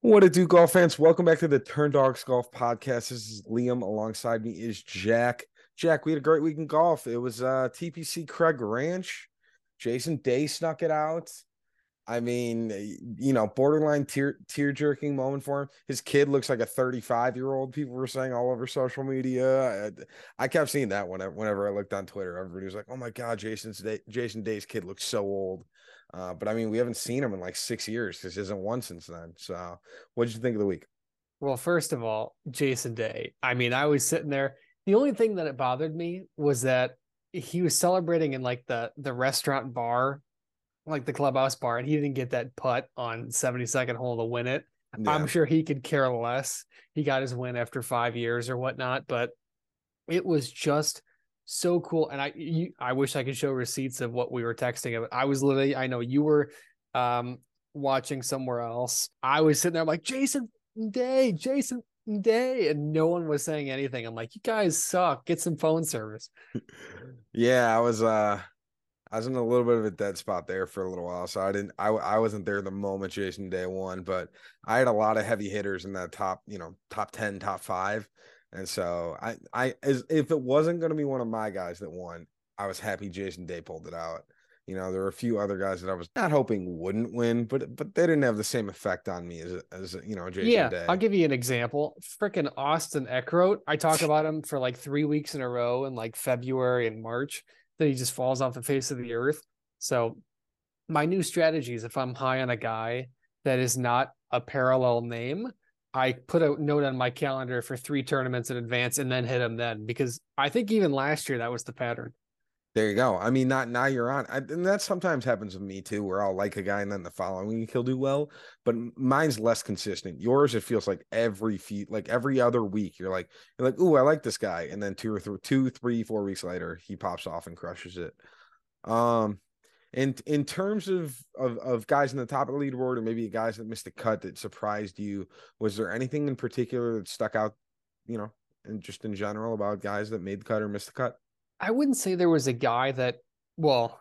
What it do, golf fans? Welcome back to the Turn Dogs Golf Podcast. This is Liam. Alongside me is Jack. Jack, we had a great week in golf. It was uh TPC Craig Ranch. Jason Day snuck it out. I mean, you know, borderline tear tear jerking moment for him. His kid looks like a 35 year old. People were saying all over social media. I, I kept seeing that whenever, whenever I looked on Twitter. Everybody was like, "Oh my god, Jason's Day, Jason Day's kid looks so old." Uh, but I mean, we haven't seen him in like six years. This isn't one since then. So, what did you think of the week? Well, first of all, Jason Day. I mean, I was sitting there. The only thing that it bothered me was that he was celebrating in like the the restaurant bar, like the clubhouse bar, and he didn't get that putt on 72nd hole to win it. Yeah. I'm sure he could care less. He got his win after five years or whatnot, but it was just so cool. And I you, I wish I could show receipts of what we were texting. I was literally, I know you were um watching somewhere else. I was sitting there I'm like Jason Day, Jason Day, and no one was saying anything. I'm like, you guys suck. Get some phone service. yeah, I was uh I was in a little bit of a dead spot there for a little while, so I didn't. I I wasn't there the moment Jason Day won, but I had a lot of heavy hitters in that top, you know, top ten, top five, and so I, I, as if it wasn't going to be one of my guys that won, I was happy Jason Day pulled it out. You know, there were a few other guys that I was not hoping wouldn't win, but but they didn't have the same effect on me as as you know Jason yeah, Day. I'll give you an example. Freaking Austin Eckroat. I talk about him for like three weeks in a row in like February and March. Then he just falls off the face of the earth. So my new strategy is if I'm high on a guy that is not a parallel name, I put a note on my calendar for three tournaments in advance and then hit them then because I think even last year that was the pattern. There you go. I mean, not now you're on, I, and that sometimes happens with me too, where I'll like a guy and then the following week he'll do well. But mine's less consistent. Yours, it feels like every few, like every other week, you're like, you're like, ooh, I like this guy, and then two or three, two, three, four weeks later, he pops off and crushes it. Um, and in terms of, of of guys in the top of the leaderboard, or maybe guys that missed a cut that surprised you, was there anything in particular that stuck out, you know, and just in general about guys that made the cut or missed the cut? I wouldn't say there was a guy that, well,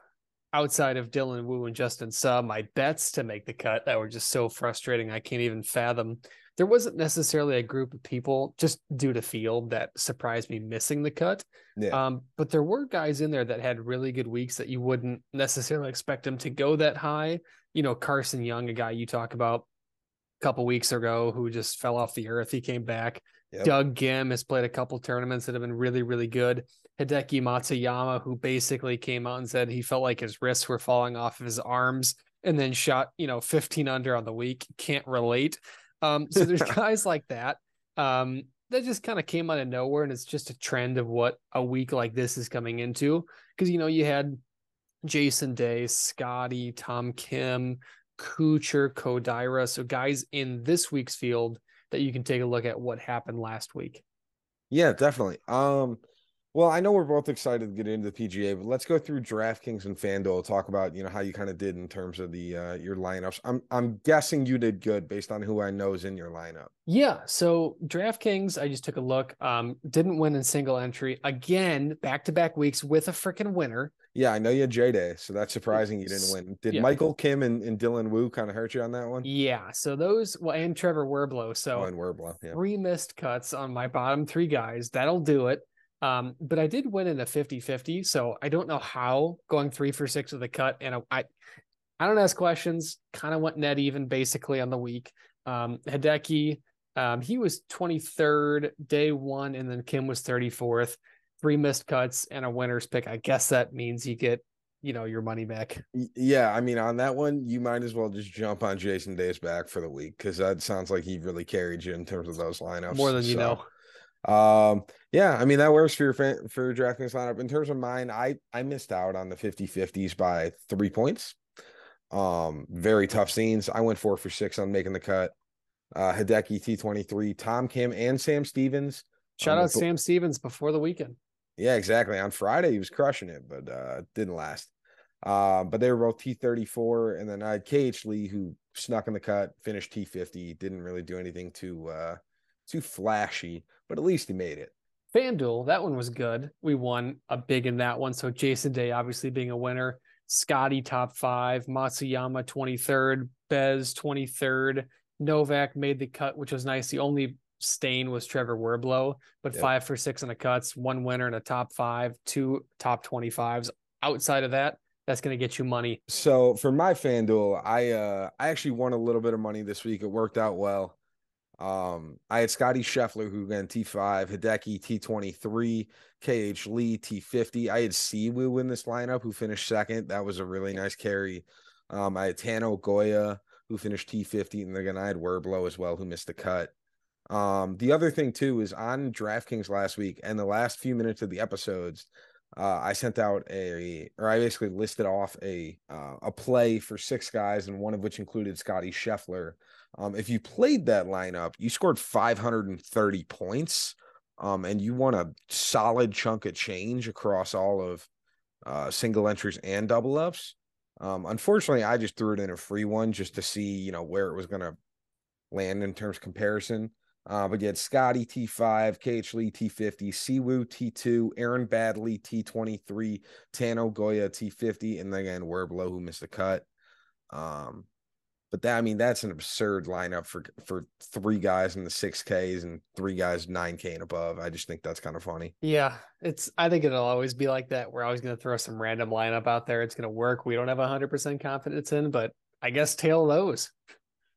outside of Dylan Wu and Justin Suh, my bets to make the cut that were just so frustrating. I can't even fathom. There wasn't necessarily a group of people just due to field that surprised me missing the cut. Yeah. Um, but there were guys in there that had really good weeks that you wouldn't necessarily expect them to go that high. You know, Carson Young, a guy you talk about a couple weeks ago who just fell off the earth. He came back. Yep. Doug Ghim has played a couple tournaments that have been really, really good. Hideki Matsuyama, who basically came out and said he felt like his wrists were falling off of his arms and then shot, you know, 15 under on the week. Can't relate. Um, so there's guys like that. Um, that just kind of came out of nowhere and it's just a trend of what a week like this is coming into. Cause you know, you had Jason Day, Scotty, Tom Kim, Kuchar, Kodaira. So guys in this week's field that you can take a look at what happened last week. Yeah, definitely. Um, well, I know we're both excited to get into the PGA, but let's go through DraftKings and FanDuel. Talk about you know how you kind of did in terms of the uh, your lineups. I'm I'm guessing you did good based on who I know is in your lineup. Yeah. So DraftKings, I just took a look. Um, didn't win in single entry again, back to back weeks with a freaking winner. Yeah, I know you had J Day, so that's surprising you didn't win. Did yeah. Michael Kim and, and Dylan Wu kind of hurt you on that one? Yeah. So those well, and Trevor Werblow. So oh, and Werbylo, yeah. three missed cuts on my bottom three guys. That'll do it. Um, but I did win in a 50-50, so I don't know how going three for six with a cut. And I I don't ask questions, kind of went net even basically on the week. Um, Hideki, um, he was 23rd day one, and then Kim was 34th. Three missed cuts and a winner's pick. I guess that means you get, you know, your money back. Yeah, I mean, on that one, you might as well just jump on Jason Day's back for the week because that sounds like he really carried you in terms of those lineups. More than you know. Um, yeah, I mean that works for your fan, for your DraftKings lineup. In terms of mine, I I missed out on the 50-50s by three points. Um, very tough scenes. I went four for six on making the cut. Uh Hideki T23, Tom Kim, and Sam Stevens. Shout um, out Sam Stevens before the weekend. Yeah, exactly. On Friday, he was crushing it, but uh didn't last. Uh, but they were both T34, and then I had KH Lee who snuck in the cut, finished T50, didn't really do anything to uh too flashy but at least he made it. FanDuel, that one was good. We won a big in that one. So Jason Day obviously being a winner. Scotty top five, Matsuyama 23rd, Bez 23rd, Novak made the cut, which was nice. The only stain was Trevor Werbylo, but Yep. five for six in the cuts, one winner in a top five, two top 25s. Outside of that, that's going to get you money. So for my FanDuel, I uh I actually won a little bit of money this week. It worked out well. Um, I had Scotty Scheffler who ran T5, Hideki T23, KH Lee T50. I had Siwoo in this lineup who finished second. That was a really nice carry. Um, I had Tano Goya who finished T50, and again I had Werblow as well who missed the cut. Um, the other thing too is on DraftKings last week and the last few minutes of the episodes, uh, I sent out a, or I basically listed off a uh, a play for six guys, and one of which included Scotty Scheffler. Um, if you played that lineup, you scored 530 points, um, and you won a solid chunk of change across all of uh, single entries and double ups. Um, unfortunately, I just threw it in a free one just to see, you know, where it was going to land in terms of comparison. Uh, but you had Scotty T5, KH Lee T50, Siwoo T2, Aaron Baddeley T23, Tano Goya T50, and then again Werblow who missed the cut. Um, but that I mean that's an absurd lineup for for three guys in the six Ks and three guys nine K and above. I just think that's kind of funny. Yeah, it's. I think it'll always be like that. We're always going to throw some random lineup out there. It's going to work. We don't have hundred percent confidence in, but I guess tail those.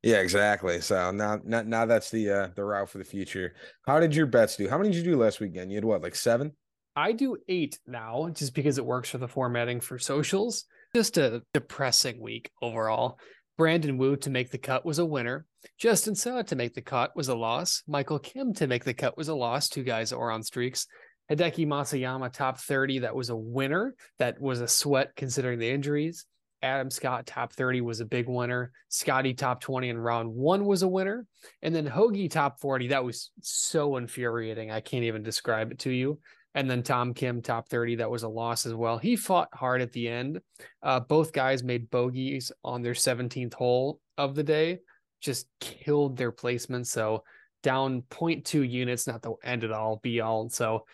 Yeah, exactly. So now, now, now that's the uh the route for the future. How did your bets do? How many did you do last weekend? You had what, like seven? I do eight now, just because it works for the formatting for socials. Just a depressing week overall. Brandon Wu to make the cut was a winner. Justin Suh to make the cut was a loss. Michael Kim to make the cut was a loss. Two guys were on streaks. Hideki Matsuyama top 30, that was a winner. That was a sweat considering the injuries. Adam Scott top 30 was a big winner. Scotty top 20 in round one was a winner. And then Hoge top 40, that was so infuriating. I can't even describe it to you. And then Tom Kim top 30, that was a loss as well. He fought hard at the end. Uh, both guys made bogeys on their 17th hole of the day, just killed their placement. So down 0.2 units, not the end at all, be all. So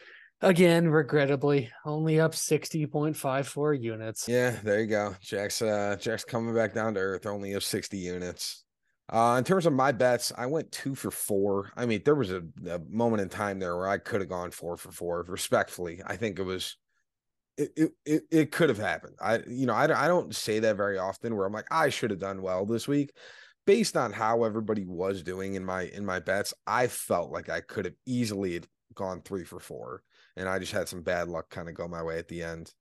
again, regrettably, only up 60.54 units. Yeah, there you go. Jack's uh Jack's coming back down to earth, only up 60 units. Uh in terms of my bets, I went two for four. I mean, there was a, a moment in time there where I could have gone four for four, respectfully. I think it was it it it, could have happened. I you know, I, I don't say that very often where I'm like, I should have done well this week. Based on how everybody was doing in my in my bets, I felt like I could have easily gone three for four. And I just had some bad luck kind of go my way at the end.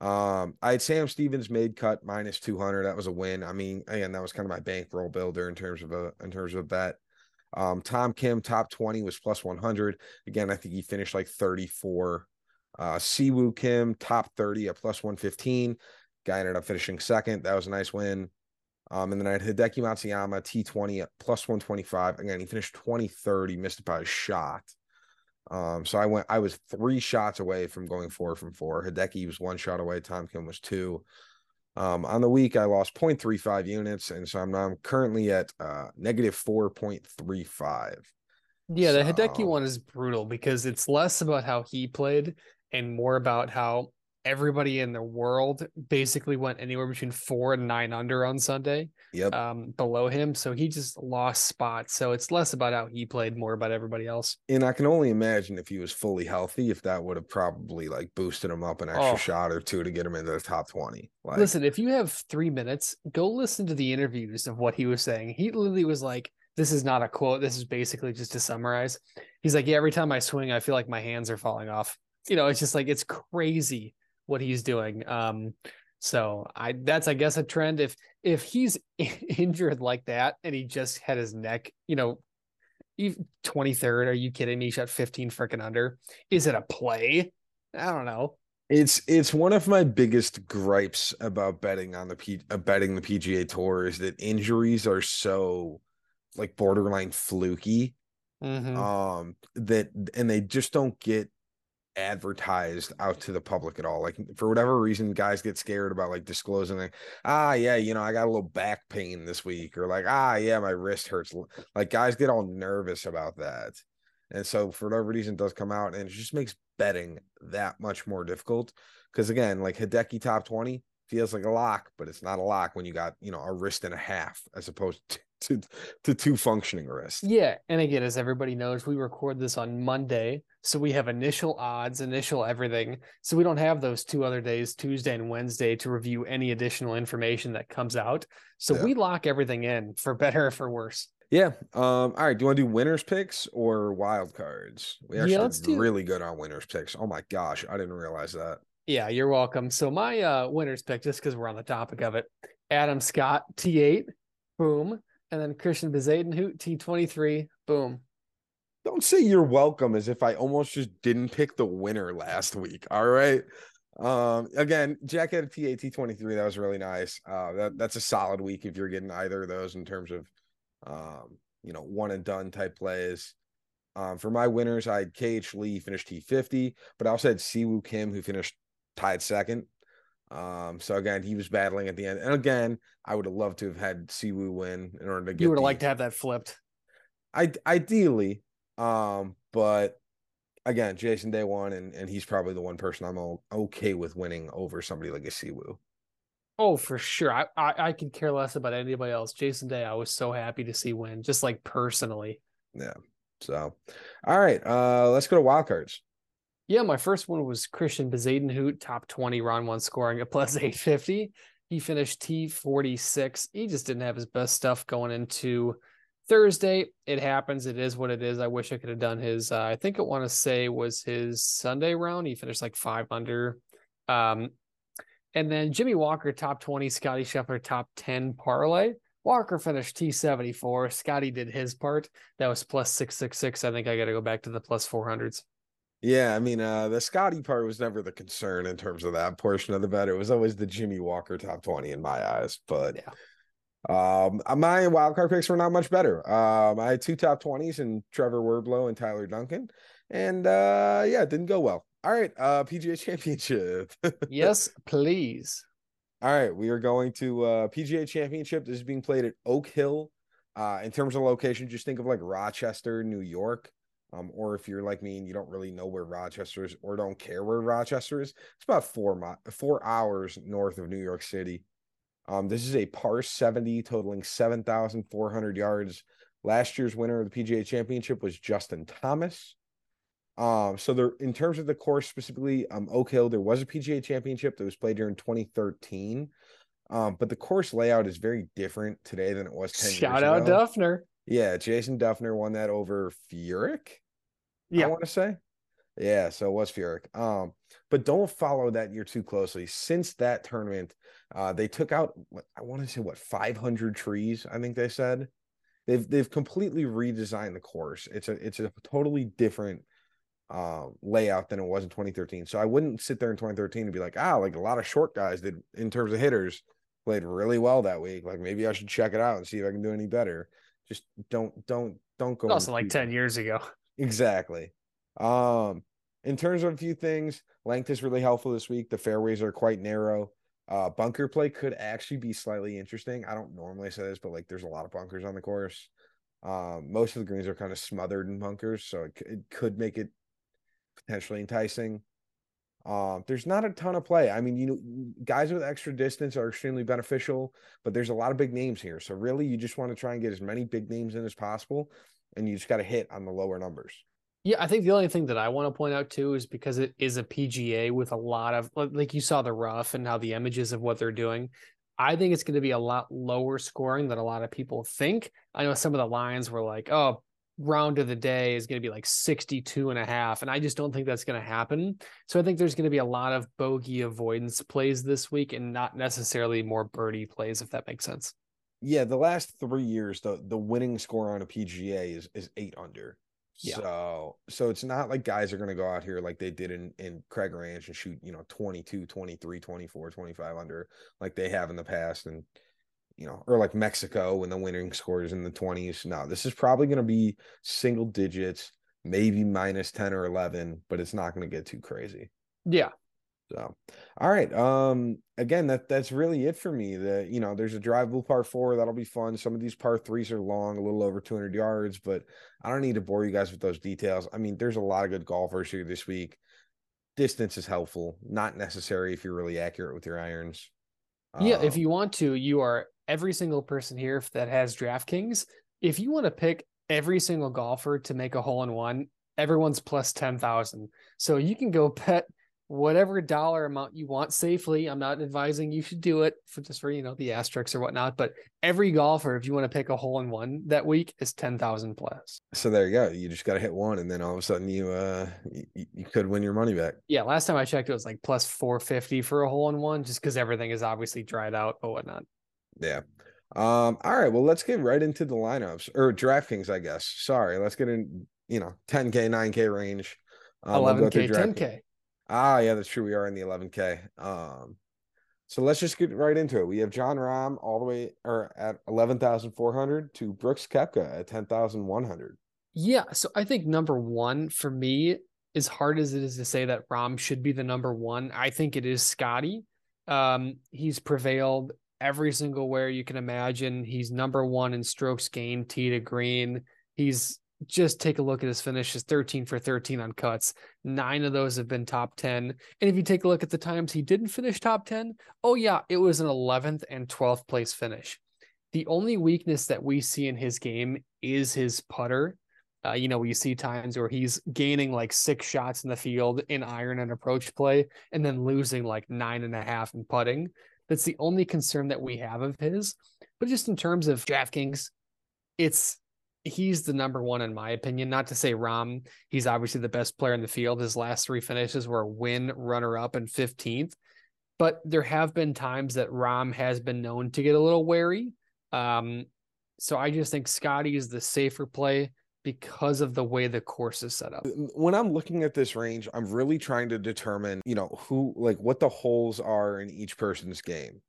Um, I had Sam Stevens made cut minus 200. That was a win. I mean, again, that was kind of my bankroll builder in terms of a in terms of a bet. Um, Tom Kim top 20 was plus 100. Again, I think he finished like 34. Uh, Siwoo Kim top 30 at plus 115. Guy ended up finishing second. That was a nice win. Um, and then I had Hideki Matsuyama T20 at plus 125. Again, he finished 23rd. He missed it by a shot. Um, so I went, I was three shots away from going four from four. Hideki was one shot away. Tom Kim was two. Um, on the week, I lost 0.35 units. And so I'm I'm currently at uh, negative 4.35. Yeah, the Hideki one is brutal because it's less about how he played and more about how everybody in the world basically went anywhere between four and nine under on Sunday Yep. um, below him. So he just lost spots. So it's less about how he played, more about everybody else. and I can only imagine if he was fully healthy, if that would have probably like boosted him up an extra Oh. shot or two to get him into the top 20. Like, Listen, if you have three minutes, go listen to the interviews of what he was saying. He literally was like, this is not a quote. This is basically just to summarize. He's like, yeah, every time I swing, I feel like my hands are falling off. You know, it's just like, it's crazy what he's doing. Um, so I, that's, I guess, a trend. If, if he's injured like that and he just had his neck, you know, even 23rd, are you kidding me? He shot 15 freaking under. Is it a play? I don't know. It's it's one of my biggest gripes about betting on the P uh, betting the PGA Tour is that injuries are so like borderline fluky. Mhm. Um that and they just don't get advertised out to the public at all. Like for whatever reason, guys get scared about like disclosing like, ah yeah, you know, I got a little back pain this week, or like, ah yeah, my wrist hurts. Like guys get all nervous about that. And so for whatever reason does come out and it just makes betting that much more difficult. Cause again, like Hideki top 20 feels like a lock, but it's not a lock when you got, you know, a wrist and a half as opposed to to to two functioning wrists. Yeah, and again, as everybody knows, we record this on Monday, so we have initial odds, initial everything. So we don't have those two other days, Tuesday and Wednesday, to review any additional information that comes out. So Yeah. we lock everything in for better or for worse. Yeah. Um. All right. Do you want to do winners picks or wild cards? We Yeah, actually let's do- really good on winners picks. Oh my gosh, I didn't realize that. Yeah, you're welcome. So my uh winners pick, just because we're on the topic of it, Adam Scott T8, boom, and then Christian Bezuidenhout T23, boom. Don't say you're welcome as if I almost just didn't pick the winner last week. All right. Um, again, Jack had a TAT 23. That was really nice. Uh, that, that's a solid week if you're getting either of those in terms of, um, you know, one and done type plays. Um, for my winners, I had KH Lee finished T50, but I also had Siwoo Kim who finished tied second. Um, so again, he was battling at the end. And again, I would have loved to have had Siwoo win in order to get You would have liked to have that flipped. I ideally, um, but again, Jason Day won, and and he's probably the one person I'm okay with winning over somebody like a Siwoo. Oh, for sure. I, I I could care less about anybody else. Jason Day, I was so happy to see win, just like personally. Yeah. So, all right, uh, let's go to wild cards. Yeah, my first one was Christian Bezuidenhout, top 20 round one scoring at plus 850. He finished T46. He just didn't have his best stuff going into Thursday. It happens. It is what it is. I wish I could have done his, uh, I think I want to say was his Sunday round. He finished like five under. Um, and then Jimmy Walker, top 20, Scotty Scheffler, top 10 parlay. Walker finished T74. Scotty did his part. That was plus 666. I think I got to go back to the plus 400s. Yeah, I mean, uh, the Scotty part was never the concern in terms of that portion of the bet. It was always the Jimmy Walker top 20 in my eyes. But um, uh, my wild card picks were not much better. Um, I had two top 20s and Trevor Werblow and Tyler Duncan. And uh, yeah, it didn't go well. All right, uh, PGA Championship. yes, please. All right, we are going to uh PGA Championship. This is being played at Oak Hill. Uh in terms of location, just think of like Rochester, New York. Um, or if you're like me and you don't really know where Rochester is or don't care where Rochester is, it's about four mi- four hours north of New York City. Um, this is a par 70 totaling 7,400 yards. Last year's winner of the PGA Championship was Justin Thomas. Um, so there, in terms of the course specifically, um, Oak Hill, there was a PGA Championship that was played here in 2013. Um, but the course layout is very different today than it was 10 Shout out ago. Dufner. Yeah, Jason Dufner won that over Furyk. Yeah. I want to say. Yeah, so it was Furyk. Um, but don't follow that year too closely. Since that tournament, uh, they took out I want to say what 500 trees. I think they said they've they've completely redesigned the course. It's a it's a totally different um layout than it was in 2013. So I wouldn't sit there in 2013 and be like, ah, like a lot of short guys did in terms of hitters played really well that week. Like maybe I should check it out and see if I can do any better. Just don't don't don't go. Also like 10 years ago. Exactly. Um, in terms of a few things, length is really helpful this week. The fairways are quite narrow. Uh, bunker play could actually be slightly interesting. I don't normally say this, but like there's a lot of bunkers on the course. Um, most of the greens are kind of smothered in bunkers, so it, it could make it potentially enticing. Um, there's not a ton of play. I mean, you know, guys with extra distance are extremely beneficial, but there's a lot of big names here. So really, you just want to try and get as many big names in as possible, and you just got to hit on the lower numbers. Yeah, I think the only thing that I want to point out too is because it is a PGA with a lot of like- you saw the rough and how the images of what they're doing. I think it's going to be a lot lower scoring than a lot of people think. I know some of the lines were like, oh, round of the day is going to be like 62 and a half. And I just don't think that's going to happen. So I think there's going to be a lot of bogey avoidance plays this week and not necessarily more birdie plays, if that makes sense. Yeah, the last three years, the the winning score on a PGA is is eight under. Yeah. So so it's not like guys are going to go out here like they did in in Craig Ranch and shoot, you know, 22, 23, 24, 25 under like they have in the past and you know, or like Mexico when the winning score is in the 20s. No, this is probably going to be single digits, maybe minus 10 or 11, but it's not going to get too crazy. Yeah. So, all right. Um, again, that that's really it for me. The you know, there's a drivable par four that'll be fun. Some of these par threes are long, a little over 200 yards, but I don't need to bore you guys with those details. I mean, there's a lot of good golfers here this week. Distance is helpful, not necessary if you're really accurate with your irons. Yeah, if Um, you want to, you are every single person here that has DraftKings, if you want to pick every single golfer to make a hole in one, everyone's plus 10,000. So you can go bet whatever dollar amount you want safely. I'm not advising you should do it for just for, you know, the asterisks or whatnot, but every golfer, if you want to pick a hole in one that week is 10,000 plus. So there you go. You just got to hit one. And then all of a sudden you, uh, you, you could win your money back. Yeah. Last time I checked, it was like plus 450 for a hole in one, just because everything is obviously dried out or whatnot. Yeah. Um, all right, well, let's get right into the lineups or DraftKings, I guess. Sorry, let's get in, you know, 10k, 9k range. Um, 11k, 10k. Ah, yeah, that's true. We are in the 11K. Um, so let's just get right into it. We have Jon Rahm all the way or at 11,400 to Brooks Koepka at 10,100. Yeah. So I think number one for me, as hard as it is to say that Rahm should be the number one, I think it is Scotty. Um, he's prevailed every single where you can imagine. He's number one in strokes gained, tee to green. He's just take a look at his finishes 13 for 13 on cuts. Nine of those have been top 10. And if you take a look at the times he didn't finish top 10, oh, yeah, it was an 11th and 12th place finish. The only weakness that we see in his game is his putter. Uh, you know, we see times where he's gaining like six shots in the field in iron and approach play and then losing like nine and a half in putting. That's the only concern that we have of his. But just in terms of DraftKings, it's he's the number one in my opinion. Not to say Rahm, he's obviously the best player in the field. His last three finishes were a win, runner up, and 15th. But there have been times that Rahm has been known to get a little wary. Um, so I just think Scotty is the safer play because of the way the course is set up. When I'm looking at this range, I'm really trying to determine, you know, who like what the holes are in each person's game.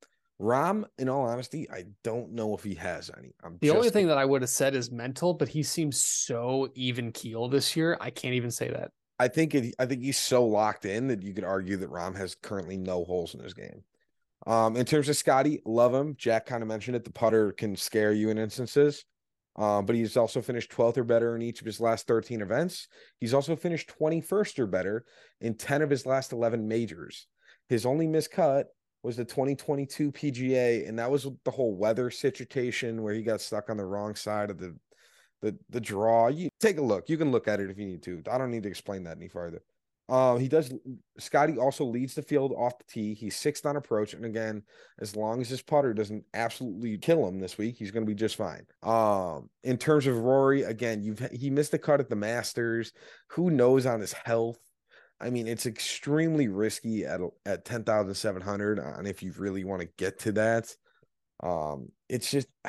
Rahm, in all honesty, I don't know if he has any. I'm the only thing that I would have said is mental, but he seems so even keel this year. I can't even say that. I think it, I think he's so locked in that you could argue that Rahm has currently no holes in his game. Um, in terms of Scotty, love him. Jack kind of mentioned it. The putter can scare you in instances. Um, but he's also finished 12th or better in each of his last 13 events. He's also finished 21st or better in 10 of his last 11 majors. His only miscut was the 2022 PGA, and that was the whole weather situation where he got stuck on the wrong side of the the the draw. You take a look. You can look at it if you need to. I don't need to explain that any further. Um, he does. Scotty also leads the field off the tee. He's sixth on approach, and again, as long as his putter doesn't absolutely kill him this week, he's going to be just fine. Um, in terms of Rory, again, you've he missed the cut at the Masters. Who knows on his health? I mean, it's extremely risky at at ten thousand seven hundred, and if you really want to get to that, um, it's just.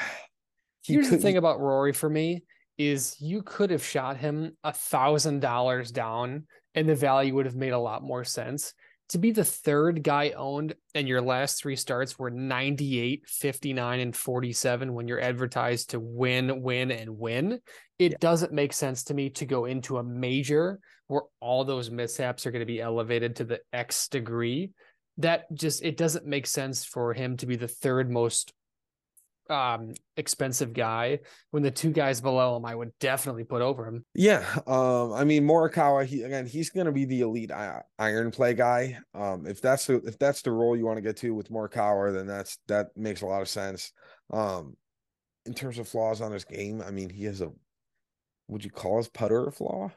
Here's could, the thing about Rory for me is you could have shot him a thousand dollars down, and the value would have made a lot more sense. To be the third guy owned, and your last three starts were 98, 59, and 47 when you're advertised to win, win, and win, it yeah. doesn't make sense to me to go into a major where all those mishaps are going to be elevated to the X degree. That just it doesn't make sense for him to be the third most um expensive guy when the two guys below him I would definitely put over him. Yeah, um I mean Morikawa he again he's going to be the elite iron play guy. Um if that's the if that's the role you want to get to with Morikawa then that's that makes a lot of sense. Um in terms of flaws on his game, I mean he has a would you call his putter a flaw?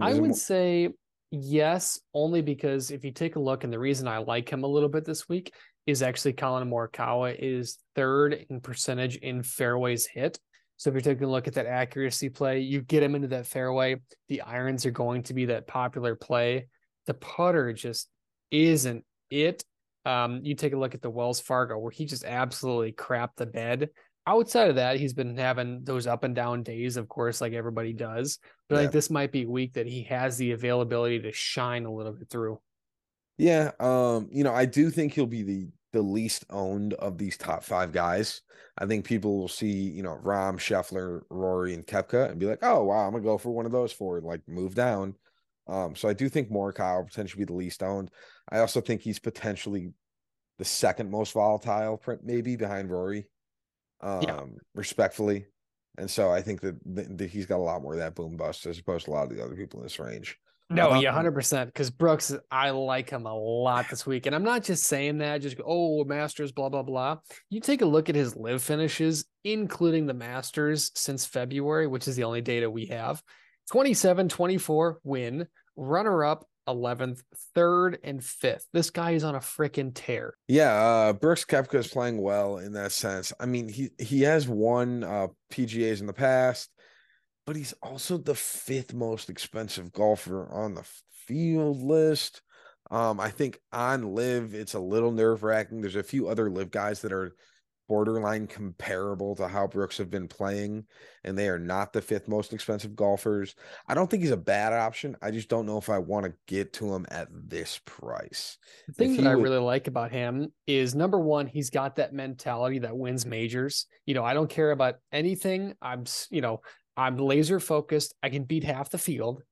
I would more... say yes, only because if you take a look, and the reason I like him a little bit this week is actually Collin Morikawa is third in percentage in fairways hit. So if you're taking a look at that accuracy play, you get him into that fairway. The irons are going to be that popular play. The putter just isn't it. Um, you take a look at the Wells Fargo where he just absolutely crapped the bed outside of that, he's been having those up and down days, of course, like everybody does. But yeah. I think this might be a week that he has the availability to shine a little bit through. Yeah, um, you know, I do think he'll be the the least owned of these top five guys. I think people will see, you know, Rahm, Scheffler, Rory, and Koepka and be like, oh wow, I'm gonna go for one of those four, and like move down. Um, so I do think Morikawa will potentially be the least owned. I also think he's potentially the second most volatile, print maybe behind Rory um, yeah. respectfully. And so I think that, that he's got a lot more of that boom bust as opposed to a lot of the other people in this range. No, yeah, hundred percent. Because Brooks, I like him a lot this week, and I'm not just saying that. Just oh, Masters, blah blah blah. You take a look at his LIV finishes, including the Masters since February, which is the only data we have. 27, 24 win, runner up, 11th, third, and fifth. This guy is on a freaking tear. Yeah, uh, Brooks Koepka is playing well in that sense. I mean, he he has won uh, PGAs in the past, but he's also the fifth most expensive golfer on the field list. Um, I think on LIV, it's a little nerve wracking. There's a few other LIV guys that are borderline comparable to how Brooks have been playing, and they are not the fifth most expensive golfers. I don't think he's a bad option. I just don't know if I want to get to him at this price. The thing that I would... really like about him is number one, he's got that mentality that wins majors. You know, I don't care about anything. I'm, you know, I'm laser focused. I can beat half the field.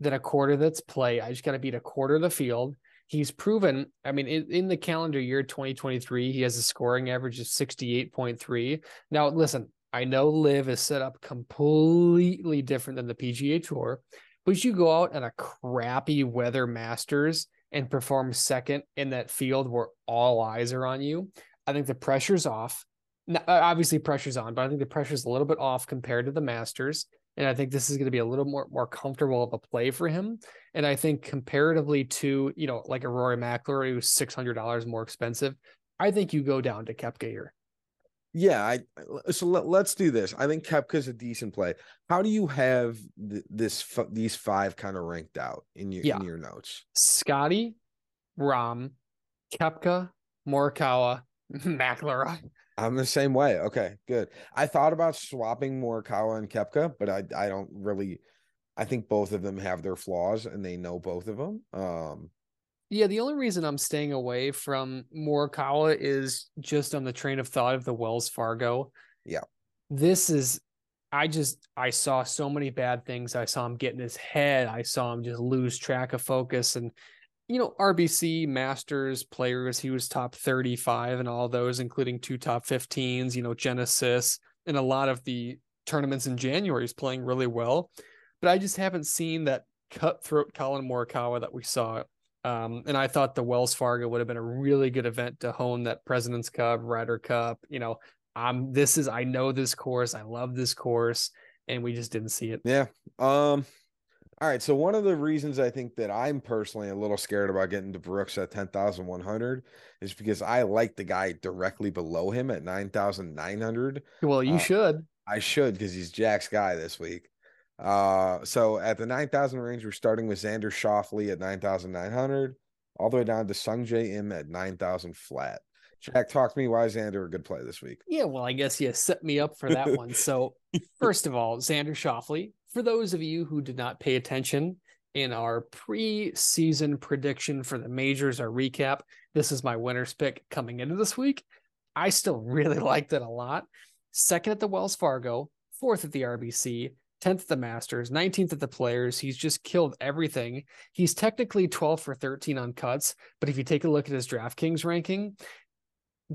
Then a quarter that's play. I just got to beat a quarter of the field he's proven i mean in, in, the calendar year 2023 he has a scoring average of 68.3 now listen i know LIV is set up completely different than the pga tour but you go out on a crappy weather masters and perform second in that field where all eyes are on you i think the pressure's off now, uh, obviously pressure's on but i think the pressure's a little bit off compared to the masters and I think this is going to be a little more more comfortable of a play for him. And I think comparatively to you know like a Rory McIlroy who's six hundred dollars more expensive, I think you go down to Koepka here. Yeah, I uh, so let, us do this. I think Koepka's a decent play. How do you have th- this these five kind of ranked out in your yeah. in your notes? Scotty, Rahm, Koepka, Morikawa, McIlroy. I'm the same way. Okay, good. I thought about swapping Morikawa and Koepka, but I I don't really. I think both of them have their flaws, and they know both of them. Um, yeah, the only reason I'm staying away from Morikawa is just on the train of thought of the Wells Fargo. Yeah, this is. I just I saw so many bad things. I saw him get in his head. I saw him just lose track of focus, and you know, RBC Masters players, he was top 35 and all those, including two top 15s, you know, Genesis and a lot of the tournaments in January is playing really well. But I just haven't seen that cutthroat Collin Morikawa that we saw. Um, and I thought the Wells Fargo would have been a really good event to hone that President's Cup, Ryder Cup. You know, um, this is I know this course, I love this course, and we just didn't see it. Yeah. Um, all right. So one of the reasons I think that I'm personally a little scared about getting to Brooks at 10,100 is because I like the guy directly below him at 9,900. Well, you uh, should. I should because he's Jack's guy this week. Uh, so at the 9,000 range, we're starting with Xander Schauffele at 9,900, all the way down to Sungjae Im at 9,000 flat. Jack, talk to me why is Xander a good play this week? Yeah, well, I guess you set me up for that one. So, first of all, Xander Schauffele, for those of you who did not pay attention in our pre-season prediction for the majors, our recap, this is my winners pick coming into this week. I still really liked it a lot. Second at the Wells Fargo, fourth at the RBC, 10th at the Masters, 19th at the Players. He's just killed everything. He's technically 12 for 13 on cuts, but if you take a look at his DraftKings ranking,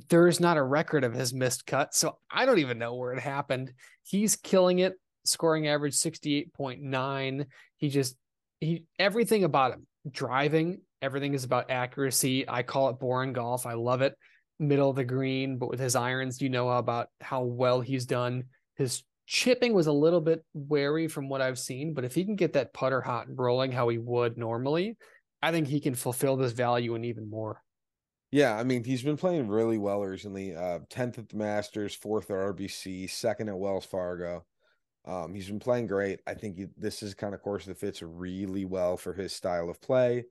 there's not a record of his missed cut. So I don't even know where it happened. He's killing it scoring average 68.9. He just he everything about him, driving, everything is about accuracy. I call it boring golf. I love it. Middle of the green, but with his irons, you know about how well he's done. His chipping was a little bit wary from what I've seen, but if he can get that putter hot and rolling how he would normally, I think he can fulfill this value and even more. Yeah, I mean, he's been playing really well recently. Uh, 10th at the Masters, fourth at RBC, second at Wells Fargo. Um, he's been playing great. I think he, this is kind of course that fits really well for his style of play.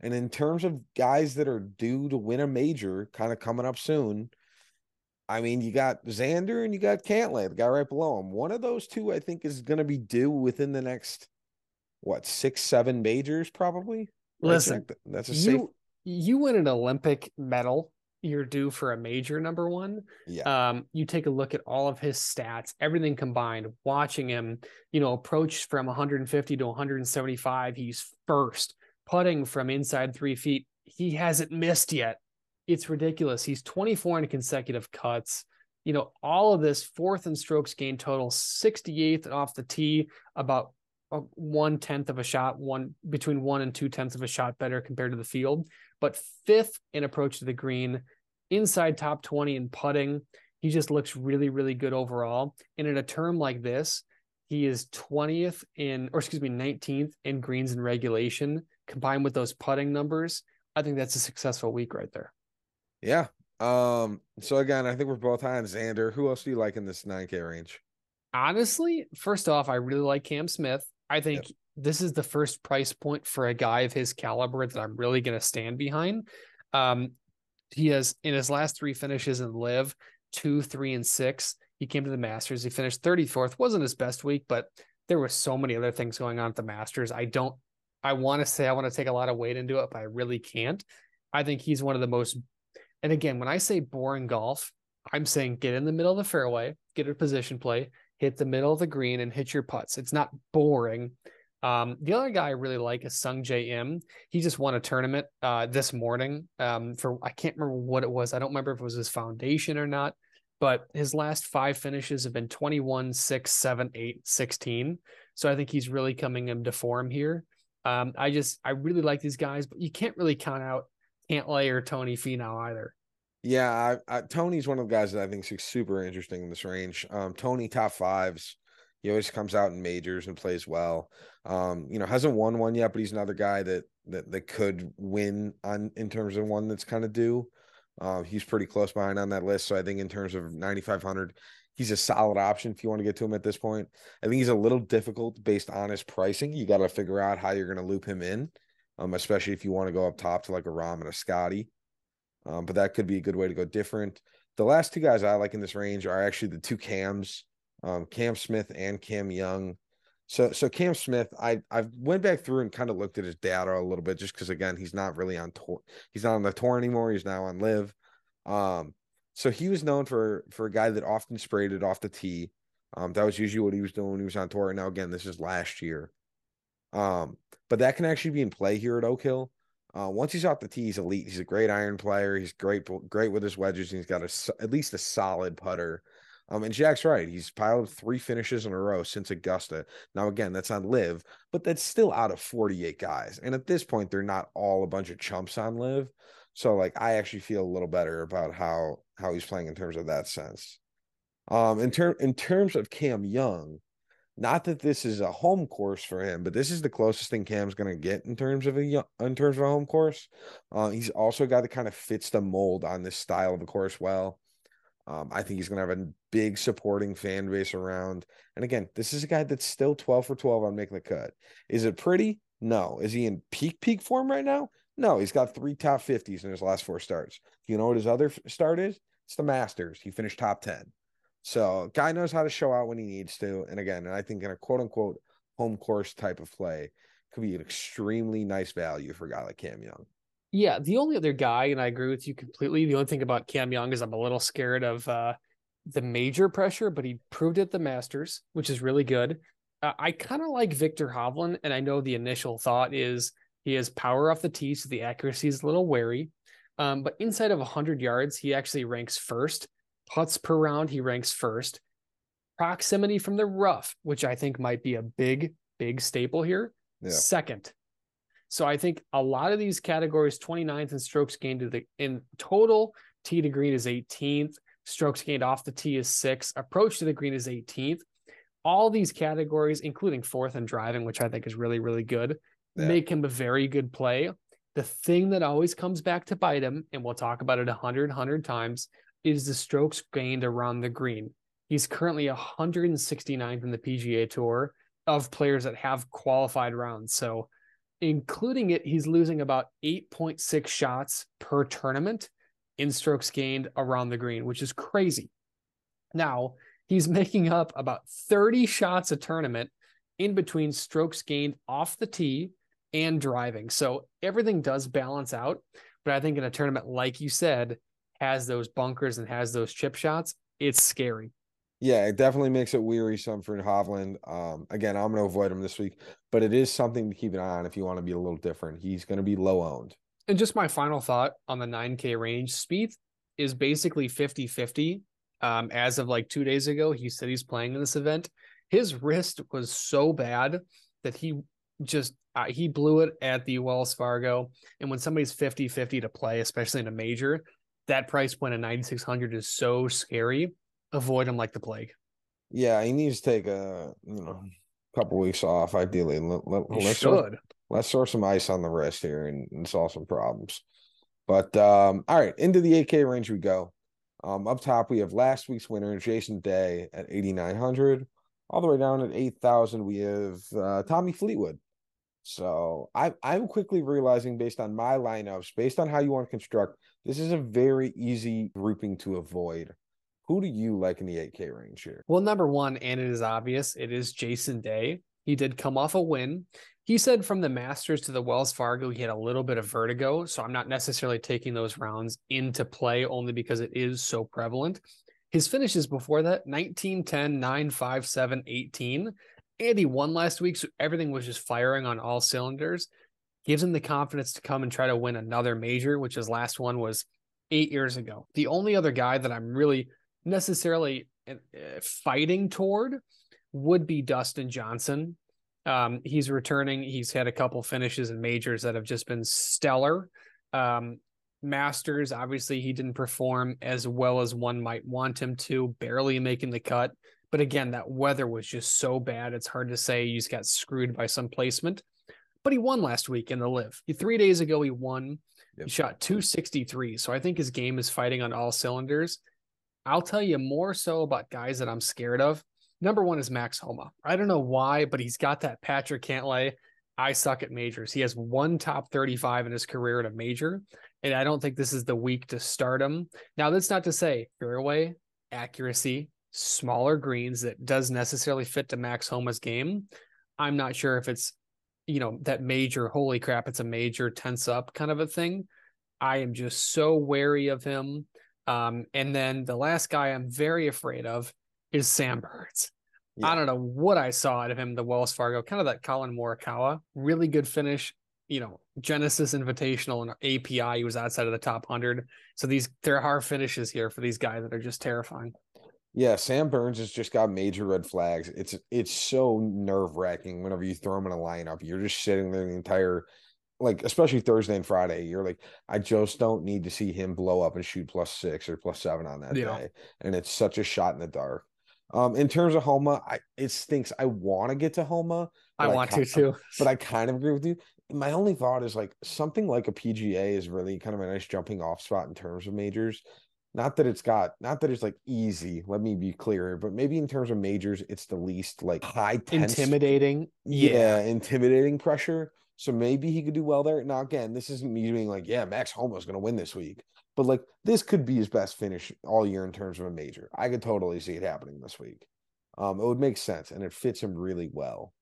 And in terms of guys that are due to win a major, kind of coming up soon, I mean, you got Xander and you got Cantlay, the guy right below him. One of those two, I think, is going to be due within the next what six, seven majors, probably. Listen, that's a you, safe. You win an Olympic medal you're due for a major number one. Yeah. Um, you take a look at all of his stats, everything combined, watching him, you know, approach from 150 to 175. He's first putting from inside three feet. He hasn't missed yet. It's ridiculous. He's 24 in consecutive cuts. You know, all of this fourth and strokes gain total, 68th off the tee, about one tenth of a shot, one between one and two tenths of a shot better compared to the field, but fifth in approach to the green, inside top 20 in putting. He just looks really, really good overall. And in a term like this, he is 20th in, or excuse me, 19th in greens and regulation, combined with those putting numbers. I think that's a successful week right there. Yeah. Um, so again, I think we're both high on Xander. Who else do you like in this 9K range? Honestly, first off, I really like Cam Smith. I think yep. This is the first price point for a guy of his caliber that I'm really going to stand behind. Um, he has in his last three finishes in LIV two, three, and six. He came to the Masters. He finished 34th. wasn't his best week, but there were so many other things going on at the Masters. I don't. I want to say I want to take a lot of weight into it, but I really can't. I think he's one of the most. And again, when I say boring golf, I'm saying get in the middle of the fairway, get a position play, hit the middle of the green and hit your putts. It's not boring. Um, the other guy I really like is Sungjae Im. He just won a tournament uh, this morning um, for I can't remember what it was. I don't remember if it was his foundation or not, but his last five finishes have been 21, 6, 7, 8, 16. So I think he's really coming into form here. Um, I just I really like these guys, but you can't really count out Cantlay or Tony Finau either. Yeah, I, I, Tony's one of the guys that I think is super interesting in this range. Um, Tony top fives. He always comes out in majors and plays well. Um, you know, hasn't won one yet, but he's another guy that that that could win on in terms of one that's kind of due. Uh, he's pretty close behind on that list. So I think in terms of 9,500, he's a solid option if you want to get to him at this point. I think he's a little difficult based on his pricing. You got to figure out how you're going to loop him in, um, especially if you want to go up top to like a Rahm and a Scotty. Um, but that could be a good way to go different. The last two guys I like in this range are actually the two Cams, um, Cam Smith and Cam Young. So so Cam Smith, I I went back through and kind of looked at his data a little bit just because again he's not really on tour. He's not on the tour anymore. He's now on LIV. Um, so he was known for for a guy that often sprayed it off the tee. Um, that was usually what he was doing when he was on tour. And now again, this is last year. Um, but that can actually be in play here at Oak Hill. Uh, once he's off the tee, he's elite. He's a great iron player. He's great, great with his wedges. And he's got a, at least a solid putter. Um, and Jack's right. He's piled three finishes in a row since Augusta. Now, again, that's on LIV, but that's still out of 48 guys. And at this point, they're not all a bunch of chumps on LIV. So, like, I actually feel a little better about how how he's playing in terms of that sense. Um, in in terms of Cam Young, not that this is a home course for him, but this is the closest thing Cam's going to get in terms of a in terms of a home course. Uh, he's also a guy that kind of fits the mold on this style of a course well. Um, I think he's going to have a big supporting fan base around. And again, this is a guy that's still 12 for 12 on making the cut. Is it pretty? No. Is he in peak, peak form right now? No. He's got three top 50s in his last four starts. You know what his other start is? It's the Masters. He finished top 10. So guy knows how to show out when he needs to. And again, I think in a quote unquote home course type of play could be an extremely nice value for a guy like Cam Young. Yeah, the only other guy, and I agree with you completely. The only thing about Cam Young is I'm a little scared of uh, the major pressure, but he proved it the Masters, which is really good. Uh, I kind of like Viktor Hovland, and I know the initial thought is he has power off the tee, so the accuracy is a little wary. Um, but inside of 100 yards, he actually ranks first putts per round, he ranks first. Proximity from the rough, which I think might be a big, big staple here, yeah. second. So I think a lot of these categories, 29th in strokes gained to the in total, tee to green is 18th, strokes gained off the tee is six, approach to the green is 18th. All these categories, including fourth and driving, which I think is really, really good, yeah. make him a very good play. The thing that always comes back to bite him, and we'll talk about it a hundred, hundred times, is the strokes gained around the green. He's currently 169th in the PGA Tour of players that have qualified rounds. So, including it, he's losing about 8.6 shots per tournament in strokes gained around the green, which is crazy. Now, he's making up about 30 shots a tournament in between strokes gained off the tee and driving. So, everything does balance out. But I think in a tournament, like you said, has those bunkers and has those chip shots, it's scary. Yeah, it definitely makes it wearisome for Hovland. Um, again, I'm going to avoid him this week, but it is something to keep an eye on if you want to be a little different. He's going to be low owned. And just my final thought on the 9K range Spieth is basically 50 50. Um, as of like two days ago, he said he's playing in this event. His wrist was so bad that he just uh, he blew it at the Wells Fargo. And when somebody's 50 50 to play, especially in a major, that price point of 9,600 is so scary. Avoid him like the plague. Yeah, he needs to take a you know couple weeks off, ideally. Let, let, let's should. throw, let's throw some ice on the wrist here and, and solve some problems. But um, all right, into the 8K range we go. Um, up top, we have last week's winner, Jason Day, at 8,900. All the way down at 8,000, we have uh, Tommy Fleetwood. So I, I'm quickly realizing, based on my lineups, based on how you want to construct, this is a very easy grouping to avoid. Who do you like in the 8K range here? Well, number one, and it is obvious, it is Jason Day. He did come off a win. He said from the Masters to the Wells Fargo, he had a little bit of vertigo. So I'm not necessarily taking those rounds into play only because it is so prevalent. His finishes before that 19, 10, 9, 5, 7, 18. And he won last week. So everything was just firing on all cylinders. Gives him the confidence to come and try to win another major, which his last one was eight years ago. The only other guy that I'm really necessarily uh, fighting toward would be Dustin Johnson. Um, he's returning. He's had a couple finishes in majors that have just been stellar. Um, Masters, obviously, he didn't perform as well as one might want him to, barely making the cut. But again, that weather was just so bad. It's hard to say he just got screwed by some placement. But he won last week in the LIV. Three days ago, he won. Yep. He shot 263. So I think his game is fighting on all cylinders. I'll tell you more so about guys that I'm scared of. Number one is Max Homa. I don't know why, but he's got that Patrick Cantlay. I suck at majors. He has one top 35 in his career at a major, and I don't think this is the week to start him. Now, that's not to say fairway accuracy, smaller greens that does necessarily fit to Max Homa's game. I'm not sure if it's, you know, that major, holy crap, it's a major tense up kind of a thing. I am just so wary of him. Um, and then the last guy I'm very afraid of is Sam Burns. Yeah. I don't know what I saw out of him, the Wells Fargo, kind of that Collin Morikawa, really good finish. You know, Genesis Invitational and API, he was outside of the top 100. So these, there are finishes here for these guys that are just terrifying. Yeah, Sam Burns has just got major red flags. It's it's so nerve wracking whenever you throw him in a lineup. You're just sitting there the entire, like especially Thursday and Friday. You're like, I just don't need to see him blow up and shoot plus six or plus seven on that Yeah. day. And it's such a shot in the dark. Um, in terms of Homa, I it stinks. I want to get to Homa, I But I want to too. but I kind of agree with you. My only thought is like something like a PGA is really kind of a nice jumping off spot in terms of majors. Not that it's got, not that it's like easy. Let me be clear, but maybe in terms of majors, it's the least like high tense, Intimidating. yeah, intimidating pressure. So maybe he could do well there. Now again, this isn't me being like, yeah, Max Homa's going to win this week, but like this could be his best finish all year in terms of a major. I could totally see it happening this week. Um, it would make sense and it fits him really well.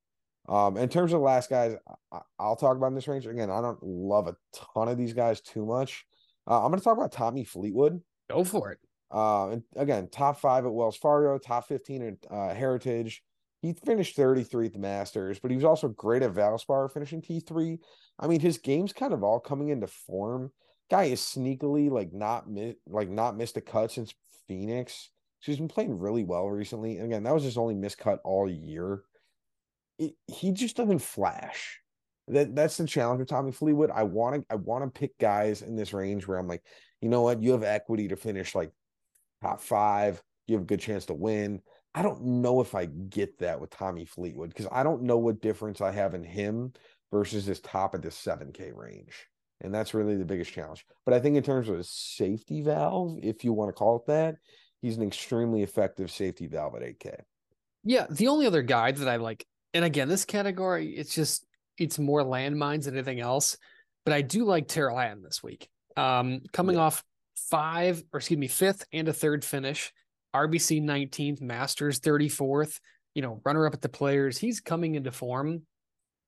Um, in terms of the last guys, I, I'll talk about in this range again. I don't love a ton of these guys too much. Uh, I'm going to talk about Tommy Fleetwood. Go for it. Uh, and again, top five at Wells Fargo, top 15 at uh, Heritage. He finished 33 at the Masters, but he was also great at Valspar, finishing T3. I mean, his game's kind of all coming into form. Guy is sneakily like not mi- like not missed a cut since Phoenix. So he's been playing really well recently. And again, that was his only miscut all year. It, he just doesn't flash. That that's the challenge with Tommy Fleetwood. I want to I want to pick guys in this range where I'm like, you know what, you have equity to finish like top five. You have a good chance to win. I don't know if I get that with Tommy Fleetwood because I don't know what difference I have in him versus his top of the 7K range. And that's really the biggest challenge. But I think in terms of a safety valve, if you want to call it that, he's an extremely effective safety valve at 8K. Yeah, the only other guy that I like, and again, this category, it's just it's more landmines than anything else. But I do like Tyrrell Hatton this week. Um, coming Yeah. off five, or excuse me, fifth and a third finish, RBC 19th, Masters 34th, you know, runner up at the players. He's coming into form.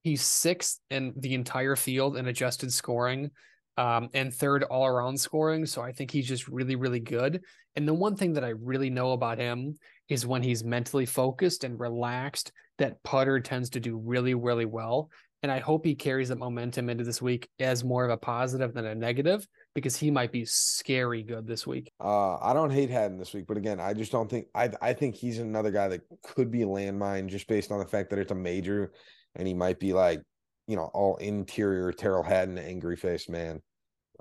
He's sixth in the entire field in adjusted scoring, um, and third all around scoring. So I think he's just really, really good. And the one thing that I really know about him is when he's mentally focused and relaxed, that putter tends to do really, really well. And I hope he carries that momentum into this week as more of a positive than a negative because he might be scary good this week. Uh, I don't hate Hatton this week, but again, I just don't think I I think he's another guy that could be a landmine just based on the fact that it's a major and he might be like, you know, all interior Tyrrell Hatton angry face man,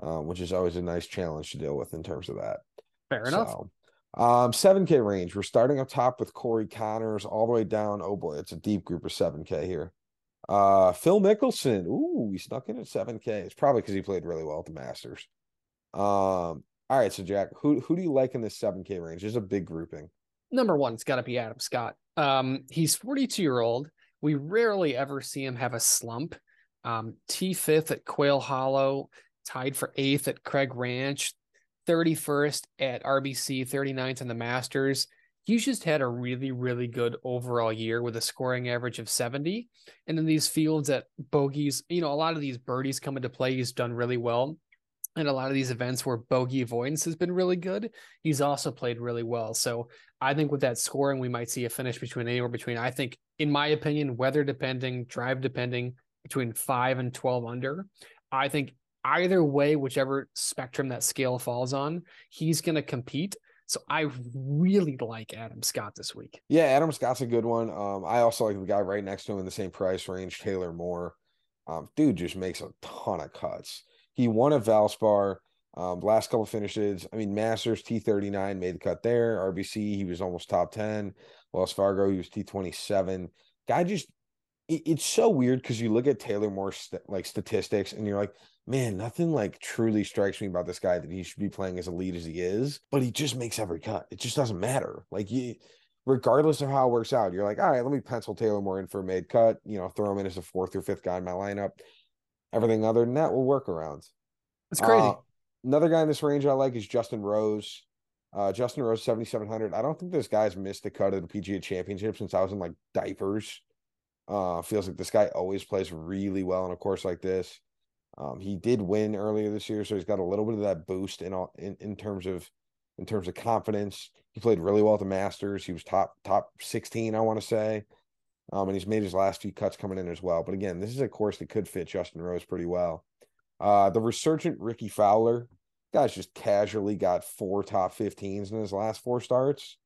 uh, which is always a nice challenge to deal with in terms of that. Fair enough. So, um, 7K range. We're starting up top with Corey Conners all the way down. Oh boy, it's a deep group of 7K here. Uh, Phil Mickelson. Ooh, he snuck in at 7K. It's probably because he played really well at the Masters. Um, all right, so Jack, who who do you like in this 7K range? There's a big grouping. Number one, it's got to be Adam Scott. Um, he's 42 year old. We rarely ever see him have a slump. Um, T fifth at Quail Hollow, tied for eighth at Craig Ranch, 31st at RBC, 39th in the Masters. He's just had a really, really good overall year with a scoring average of 70. And in these fields at bogeys, you know, a lot of these birdies come into play. He's done really well. And a lot of these events where bogey avoidance has been really good, he's also played really well. So I think with that scoring, we might see a finish between anywhere between, I think, in my opinion, weather depending, drive depending, between five and 12 under. I think either way, whichever spectrum that scale falls on, he's going to compete. So I really like Adam Scott this week. Yeah, Adam Scott's a good one. Um, I also like the guy right next to him in the same price range, Taylor Moore. Um, dude just makes a ton of cuts. He won at Valspar. Um, last couple finishes, I mean, Masters T39 made the cut there. RBC, he was almost top 10. Wells Fargo, he was T27. Guy just, it, it's so weird because you look at Taylor Moore's st- like statistics and you're like, man, nothing like truly strikes me about this guy that he should be playing as elite as he is, but he just makes every cut. It just doesn't matter. Like you, regardless of how it works out, you're like, all right, let me pencil Taylor Moore in for a made cut, you know, throw him in as a fourth or fifth guy in my lineup. Everything other than that will work around. It's crazy. Uh, another guy in this range I like is Justin Rose. Uh, Justin Rose, 7,700. I don't think this guy's missed a cut of the PGA championship since I was in like diapers. Uh, feels like this guy always plays really well in a course like this. Um, he did win earlier this year, so he's got a little bit of that boost in all in, in terms of in terms of confidence. He played really well at the Masters. He was top top 16, I want to say. Um, and he's made his last few cuts coming in as well. But again, this is a course that could fit Justin Rose pretty well. Uh, the resurgent Rickie Fowler, guy's just casually got four top 15s in his last four starts.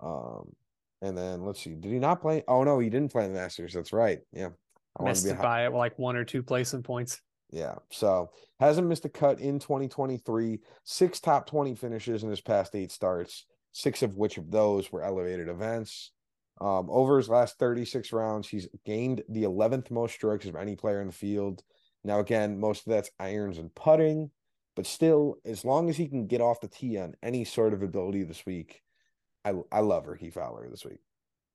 Um, and then let's see, did he not play? Oh no, he didn't play the Masters. That's right. Yeah, I missed it by like one or two placing points. Yeah. So hasn't missed a cut in 2023. Six top 20 finishes in his past eight starts, six of which of those were elevated events. Um, over his last 36 rounds, he's gained the 11th most strokes of any player in the field. Now, again, most of that's irons and putting, but still, as long as he can get off the tee on any sort of ability this week, I I love Rickie Fowler this week.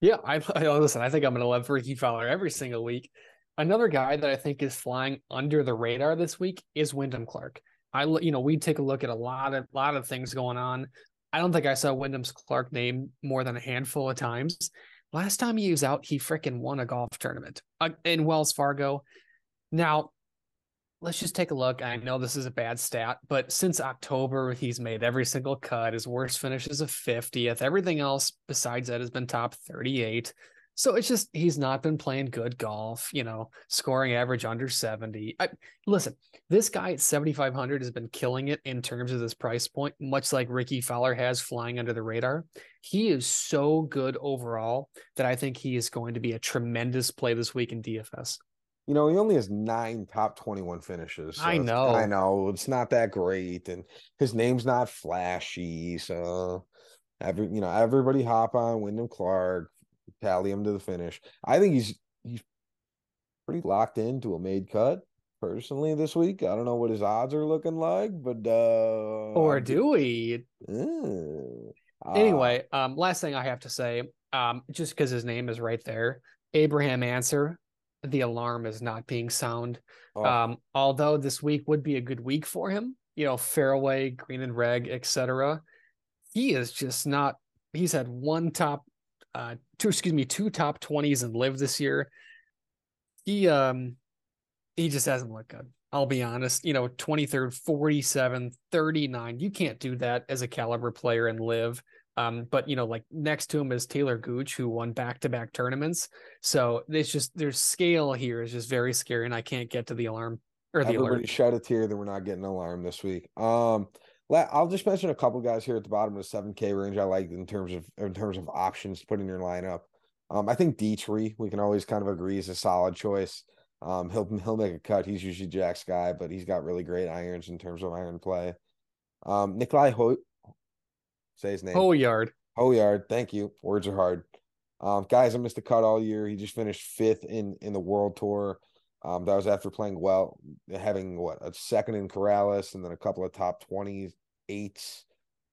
Yeah, I, I listen. I think I'm going to love Rickie Fowler every single week. Another guy that I think is flying under the radar this week is Wyndham Clark. I you know we take a look at a lot of lot of things going on. I don't think I saw Wyndham's Clark name more than a handful of times. Last time he was out, he freaking won a golf tournament uh, in Wells Fargo. Now, let's just take a look. I know this is a bad stat, but since October, he's made every single cut. His worst finish is a 50th. Everything else besides that has been top 38. So it's just he's not been playing good golf, you know, scoring average under 70. I, listen, this guy at 7,500 has been killing it in terms of this price point, much like Rickie Fowler has flying under the radar. He is so good overall that I think he is going to be a tremendous play this week in DFS. You know, he only has nine top 21 finishes. So I know. I know. It's not that great. And his name's not flashy. So every you know, everybody hop on Wyndham Clark, tally him to the finish. I think he's he's pretty locked into a made cut personally this week. I don't know what his odds are looking like, but uh or do we? Anyway, um last thing I have to say, um just because his name is right there, Abraham Ancer, the alarm is not being sound. Oh. Um although this week would be a good week for him, you know, fairway, green and reg, etc. He is just not he's had one top uh two excuse me two top 20s and LIV this year he um he just hasn't looked good i'll be honest you know 23rd 47 39 you can't do that as a caliber player and LIV Um, but you know, like next to him is Talor Gooch, who won back to back tournaments. So it's just there's scale here is just very scary, and I can't get to the alarm or the Everybody alert. shed a tear that we're not getting an alarm this week. Um, I'll just mention a couple guys here at the bottom of the seven K range. I like in terms of in terms of options to put in your lineup. Um, I think Detry, we can always kind of agree is a solid choice. Um, he'll he'll make a cut. He's usually Jack's guy, but he's got really great irons in terms of iron play. Um, Nicolai Ho- say his name. Oh yard. Højgaard, thank you. Words are hard. Um, guys, I missed a cut all year. He just finished fifth in in the World Tour. Um, that was after playing well, having what a second in Corales and then a couple of top twenty eights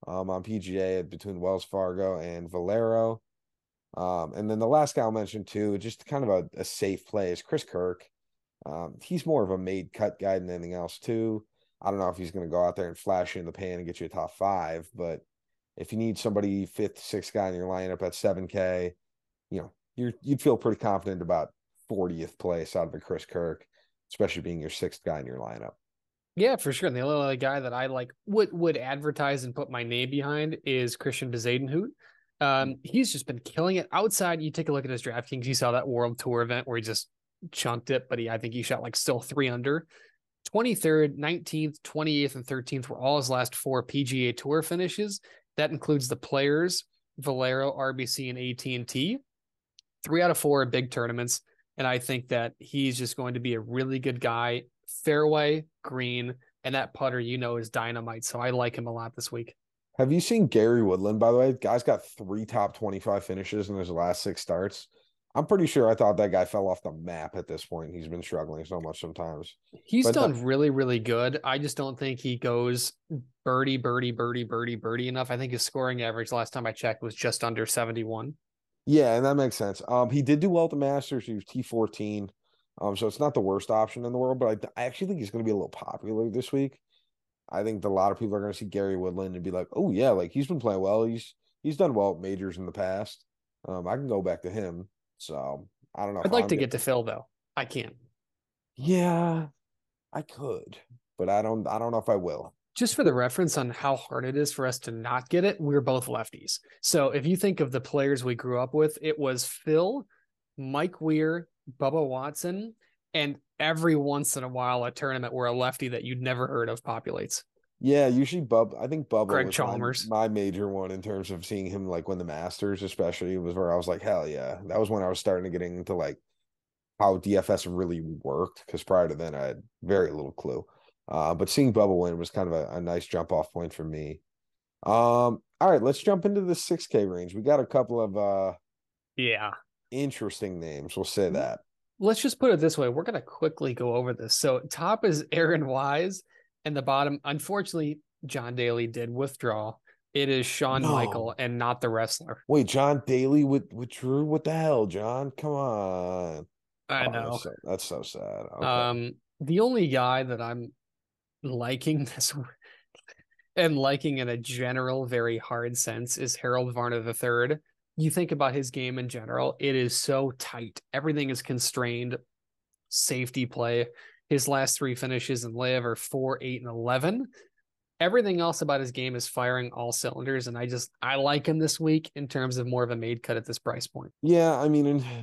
um, on PGA between Wells Fargo and Valero. Um, and then the last guy I'll mention too, just kind of a, a safe play is Chris Kirk. Um, he's more of a made cut guy than anything else too. I don't know if he's going to go out there and flash you in the pan and get you a top five, but if you need somebody fifth, sixth guy in your lineup at seven K, you know, you're you'd feel pretty confident about 40th place out of a Chris Kirk, especially being your sixth guy in your lineup. Yeah, for sure. And the only other guy that I like would would advertise and put my name behind is Christiaan Bezuidenhout. Um, he's just been killing it outside. You take a look at his DraftKings. You saw that World Tour event where he just chunked it, but he I think he shot like still three under. 23rd, 19th, 28th, and 13th were all his last four PGA Tour finishes. That includes the Players, Valero, RBC, and AT&T. Three out of four big tournaments, and I think that he's just going to be a really good guy. Fairway, green, and that putter, you know, is dynamite. So I like him a lot this week. Have you seen Gary Woodland, by the way? Guy's got three top 25 finishes in his last six starts. I'm pretty sure I thought that guy fell off the map at this point. He's been struggling so much sometimes. He's But uh, done the- really, really good. I just don't think he goes birdie, birdie, birdie, birdie, birdie enough. I think his scoring average last time I checked was just under 71. Yeah, and that makes sense. Um, he did do well at the Masters. He was T14. Um, so it's not the worst option in the world, but I, I actually think he's going to be a little popular this week. I think a lot of people are going to see Gary Woodland and be like, "Oh yeah, like he's been playing well. He's he's done well at majors in the past. Um, I can go back to him." So I don't know. I'd like I'm to get to Phil though. I can't. Yeah, I could, but I don't. I don't know if I will. Just for the reference on how hard it is for us to not get it, we're both lefties. So if you think of the players we grew up with, it was Phil, Mike Weir, Bubba Watson, and every once in a while a tournament where a lefty that you'd never heard of populates. Yeah, usually Bub. I think Bubba Greg was my- Chalmers. My, major one in terms of seeing him like when the Masters, especially was where I was like, hell yeah. That was when I was starting to get into like how DFS really worked because prior to then I had very little clue. Uh, but seeing Bubba win was kind of a, a nice jump off point for me. Um, all right, let's jump into the 6K range. We got a couple of uh Yeah. interesting names. We'll say that. Let's just put it this way. We're going to quickly go over this. So, top is Aaron Wise, and the bottom, unfortunately, John Daly did withdraw. It is Sean No. Michael and not the wrestler. Wait, John Daly with withdrew. What the hell, John? Come on. I Oh, know. That's so, that's so sad. Okay. Um, the only guy that I'm liking this and liking in a general, very hard sense is Harold Varner III. You think about his game in general, it is so tight. Everything is constrained. Safety play. His last three finishes in LIV are four, eight, and eleven. Everything else about his game is firing all cylinders, and I just I like him this week in terms of more of a made cut at this price point. Yeah, I mean, and hmm.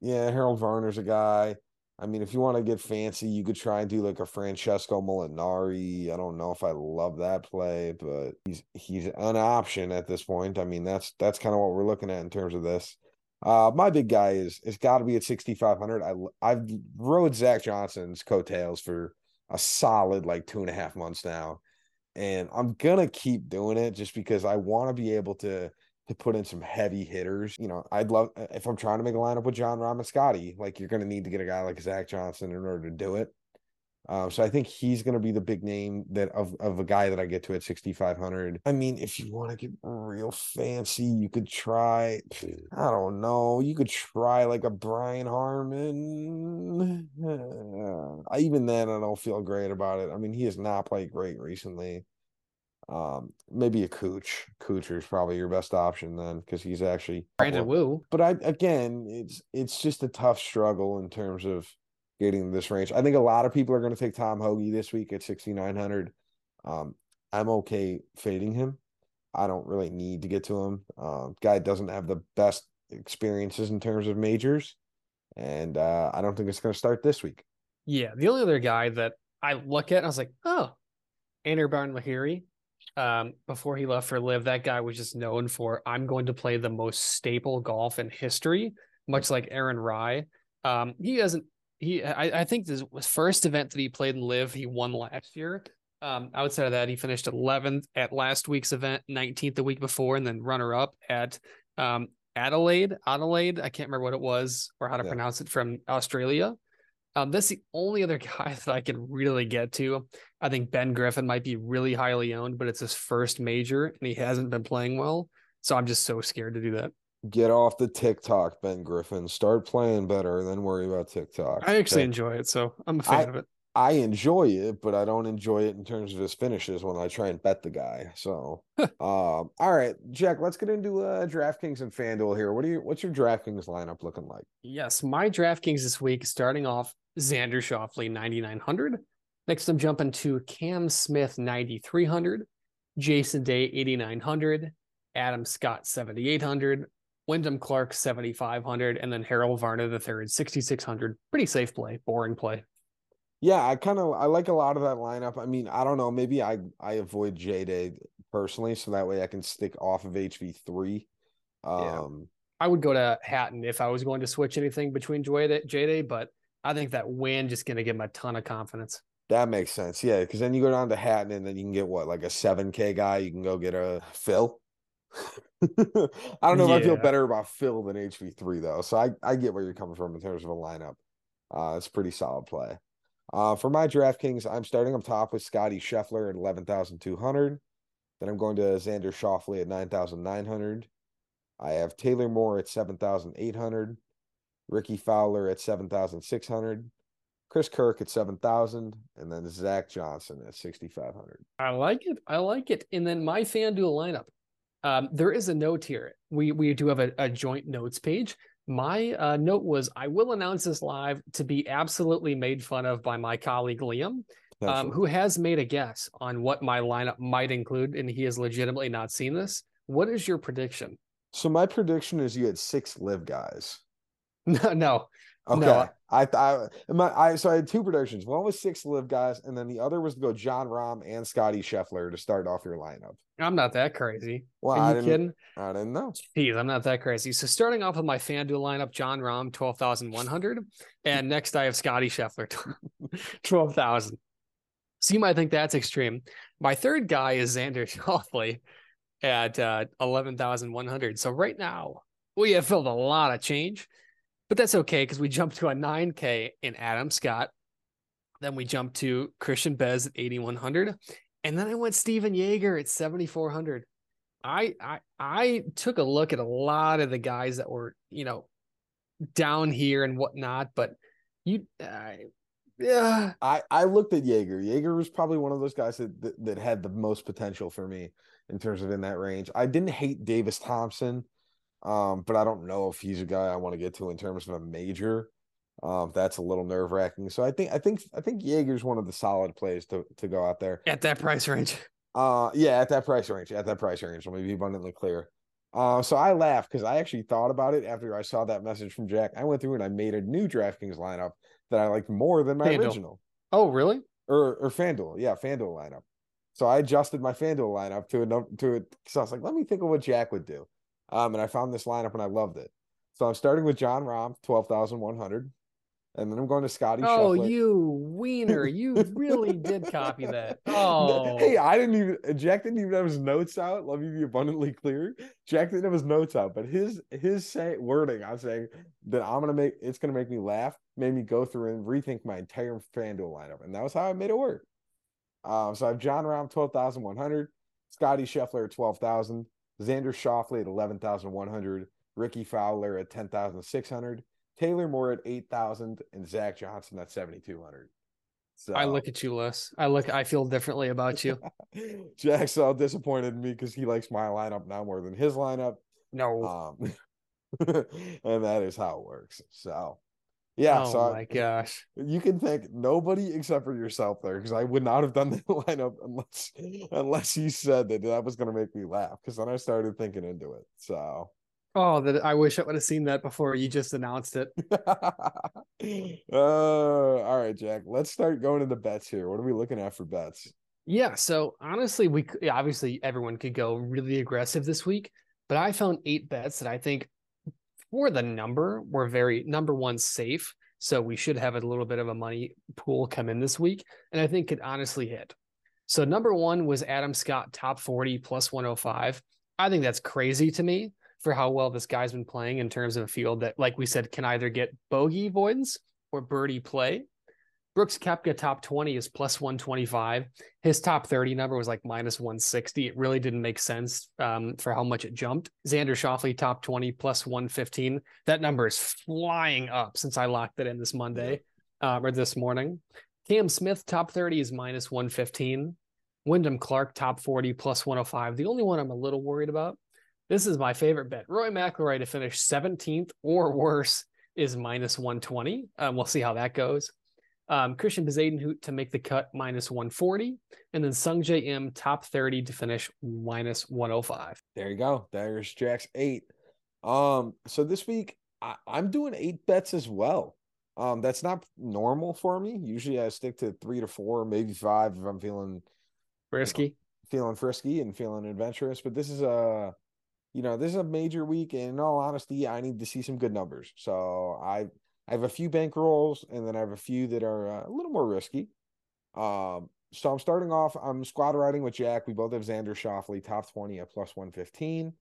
yeah, Harold Varner's a guy. I mean, if you want to get fancy, you could try and do like a Francesco Molinari. I don't know if I love that play, but he's he's an option at this point. I mean, that's that's kind of what we're looking at in terms of this. Uh, my big guy is it's got to be at sixty five hundred. I I've rode Zach Johnson's coattails for a solid like two and a half months now, and I'm gonna keep doing it just because I want to be able to to put in some heavy hitters. You know, I'd love if I'm trying to make a lineup with John Scotty, like you're going to need to get a guy like Zach Johnson in order to do it. Um, so I think he's going to be the big name that of, of a guy that I get to at 6,500. I mean, if you want to get real fancy, you could try, I don't know, you could try like a Brian Harman. Uh, even then, I don't feel great about it. I mean, he has not played great recently. Um, maybe a Cooch. Is probably your best option then because he's actually Brandon but I again, it's it's just a tough struggle in terms of getting this range. I think a lot of people are going to take Tom Hoge this week at 6900. Um, I'm okay fading him. I don't really need to get to him. Um, guy doesn't have the best experiences in terms of majors, and uh, I don't think it's going to start this week. Yeah, the only other guy that I look at, I was like, oh, Anirban Lahiri. Um, before he left for LIV, that guy was just known for I'm going to play the most staple golf in history, much like Aaron Rai. Um, he hasn't. He, I, I think this was first event that he played in LIV, He won last year. Um, outside of that, he finished 11th at last week's event, 19th the week before, and then runner up at um, Adelaide. Adelaide, I can't remember what it was or how to yeah. pronounce it from Australia. Um, that's the only other guy that I can really get to. I think Ben Griffin might be really highly owned, but it's his first major and he hasn't been playing well. So I'm just so scared to do that. Get off the TikTok, Ben Griffin. Start playing better, then worry about TikTok. I actually okay. enjoy it, so I'm a fan I, of it. I enjoy it, but I don't enjoy it in terms of his finishes when I try and bet the guy. So, um, all right, Jack, let's get into uh, DraftKings and FanDuel here. What are you? What's your DraftKings lineup looking like? Yes, my DraftKings this week starting off Xander Schauffele 9900. Next, I'm jumping to Cam Smith 9300, Jason Day 8900, Adam Scott 7800, Wyndham Clark 7500, and then Harold Varner the third 6600. Pretty safe play, boring play. Yeah, I kind of I like a lot of that lineup. I mean, I don't know, maybe I I avoid J Day personally, so that way I can stick off of HV three. Um, yeah. I would go to Hatton if I was going to switch anything between J Day, but I think that win just going to give him a ton of confidence. That makes sense, yeah, because then you go down to Hatton and then you can get what like a seven K guy. You can go get a Phil. I don't know yeah. if I feel better about Phil than HV three though, so I I get where you're coming from in terms of a lineup. Uh, it's pretty solid play. Uh, for my DraftKings, I'm starting up top with Scotty Scheffler at 11,200. Then I'm going to Xander Schauffele at 9,900. I have Taylor Moore at 7,800. Rickie Fowler at 7,600. Chris Kirk at 7,000. And then Zach Johnson at 6,500. I like it. I like it. And then my FanDuel lineup. Um, there is a note here. We we do have a, a joint notes page. My uh, note was I will announce this LIV to be absolutely made fun of by my colleague Liam, um, who has made a guess on what my lineup might include, and he has legitimately not seen this. What is your prediction? So my prediction is you had six live guys. No, no, Okay. No. I thought my I so I had two predictions. One was six LIV guys, and then the other was to go Jon Rahm and Scotty Scheffler to start off your lineup. I'm not that crazy. Well, Are I didn't, kidding? I didn't know. Jeez, I'm not that crazy. So starting off with my FanDuel lineup, Jon Rahm 12,100. and next I have Scotty Scheffler, 12,000. So you might think that's extreme. My third guy is Xander Schauffele at uh, 11,100. So right now we have filled a lot of change. But that's okay because we jumped to a 9K in Adam Scott. Then we jumped to Christiaan Bez at 8,100. And then I went Stephan Jaeger at 7,400. I, I I took a look at a lot of the guys that were, you know, down here and whatnot, but you, yeah. I, I looked at Jaeger. Jaeger was probably one of those guys that, that, that had the most potential for me in terms of in that range. I didn't hate Davis Thompson. Um, but I don't know if he's a guy I want to get to in terms of a major. Um, that's a little nerve wracking. So I think I think I think Jaeger's one of the solid plays to to go out there at that price range. Uh, yeah, at that price range, at that price range. Let me be abundantly clear. Uh, so I laughed because I actually thought about it after I saw that message from Jack. I went through and I made a new DraftKings lineup that I liked more than my FanDuel. original. Oh, really? Or or FanDuel, yeah, FanDuel lineup. So I adjusted my FanDuel lineup to a to it because I was like, let me think of what Jack would do. Um, and I found this lineup and I loved it. So I'm starting with Jon Rahm, 12,100. And then I'm going to Scotty. Oh, Scheffler. you wiener. You really did copy that. Oh. Hey, I didn't even Jack didn't even have his notes out. Let me be abundantly clear. Jack didn't have his notes out, but his his say, wording, I'm saying that I'm gonna make it's gonna make me laugh, made me go through and rethink my entire FanDuel lineup. And that was how I made it work. Um, so I have Jon Rahm 12,100, Scotty Scheffler 12,000, Xander Schauffele at 11,100, Rickie Fowler at 10,600, Taylor Moore at 8,000, and Zach Johnson at 7,200. So I look at you, Les. I look, I feel differently about you. Jack's all disappointed in me because he likes my lineup now more than his lineup. No. Um, and that is how it works. So, Yeah, oh so I- my gosh. you can thank nobody except for yourself there because I would not have done the lineup unless unless you said that that was going to make me laugh because then I started thinking into it. So, Oh, that I wish I would have seen that before you just announced it. uh, all right, Jack, let's start going into bets here. What are we looking at for bets? Yeah. So honestly, we obviously everyone could go really aggressive this week, but I found eight bets that I think for the number were very number one safe. So we should have a little bit of a money pool come in this week, and I think could honestly hit. So number one was Adam Scott top 40 plus 105. I think that's crazy to me for how well this guy's been playing in terms of a field that, like we said, can either get bogey avoidance or birdie play. Brooks Koepka top 20 is plus 125. His top 30 number was like minus 160. It really didn't make sense um, for how much it jumped. Xander Schauffele top 20 plus 115. That number is flying up since I locked it in this Monday um, or this morning. Cam Smith top 30 is minus 115. Wyndham Clark top 40 plus 105. The only one I'm a little worried about. This is my favorite bet. Rory McIlroy to finish 17th or worse is minus 120. Um, we'll see how that goes. Um, Christiaan Bezuidenhout to make the cut minus 140, and then Sungjae Im top 30 to finish minus 105. There you go. There's Jack's eight. Um, so this week I, I'm doing eight bets as well. Um, that's not normal for me. Usually I stick to three to four, maybe five if I'm feeling Risky. feeling frisky and feeling adventurous. But this is a, you know, this is a major week, and in all honesty, I need to see some good numbers. So I I have a few bankrolls, and then I have a few that are uh, a little more risky. Um, so I'm starting off. I'm squad riding with Jack. We both have Xander Schauffele top twenty at plus one fifteen.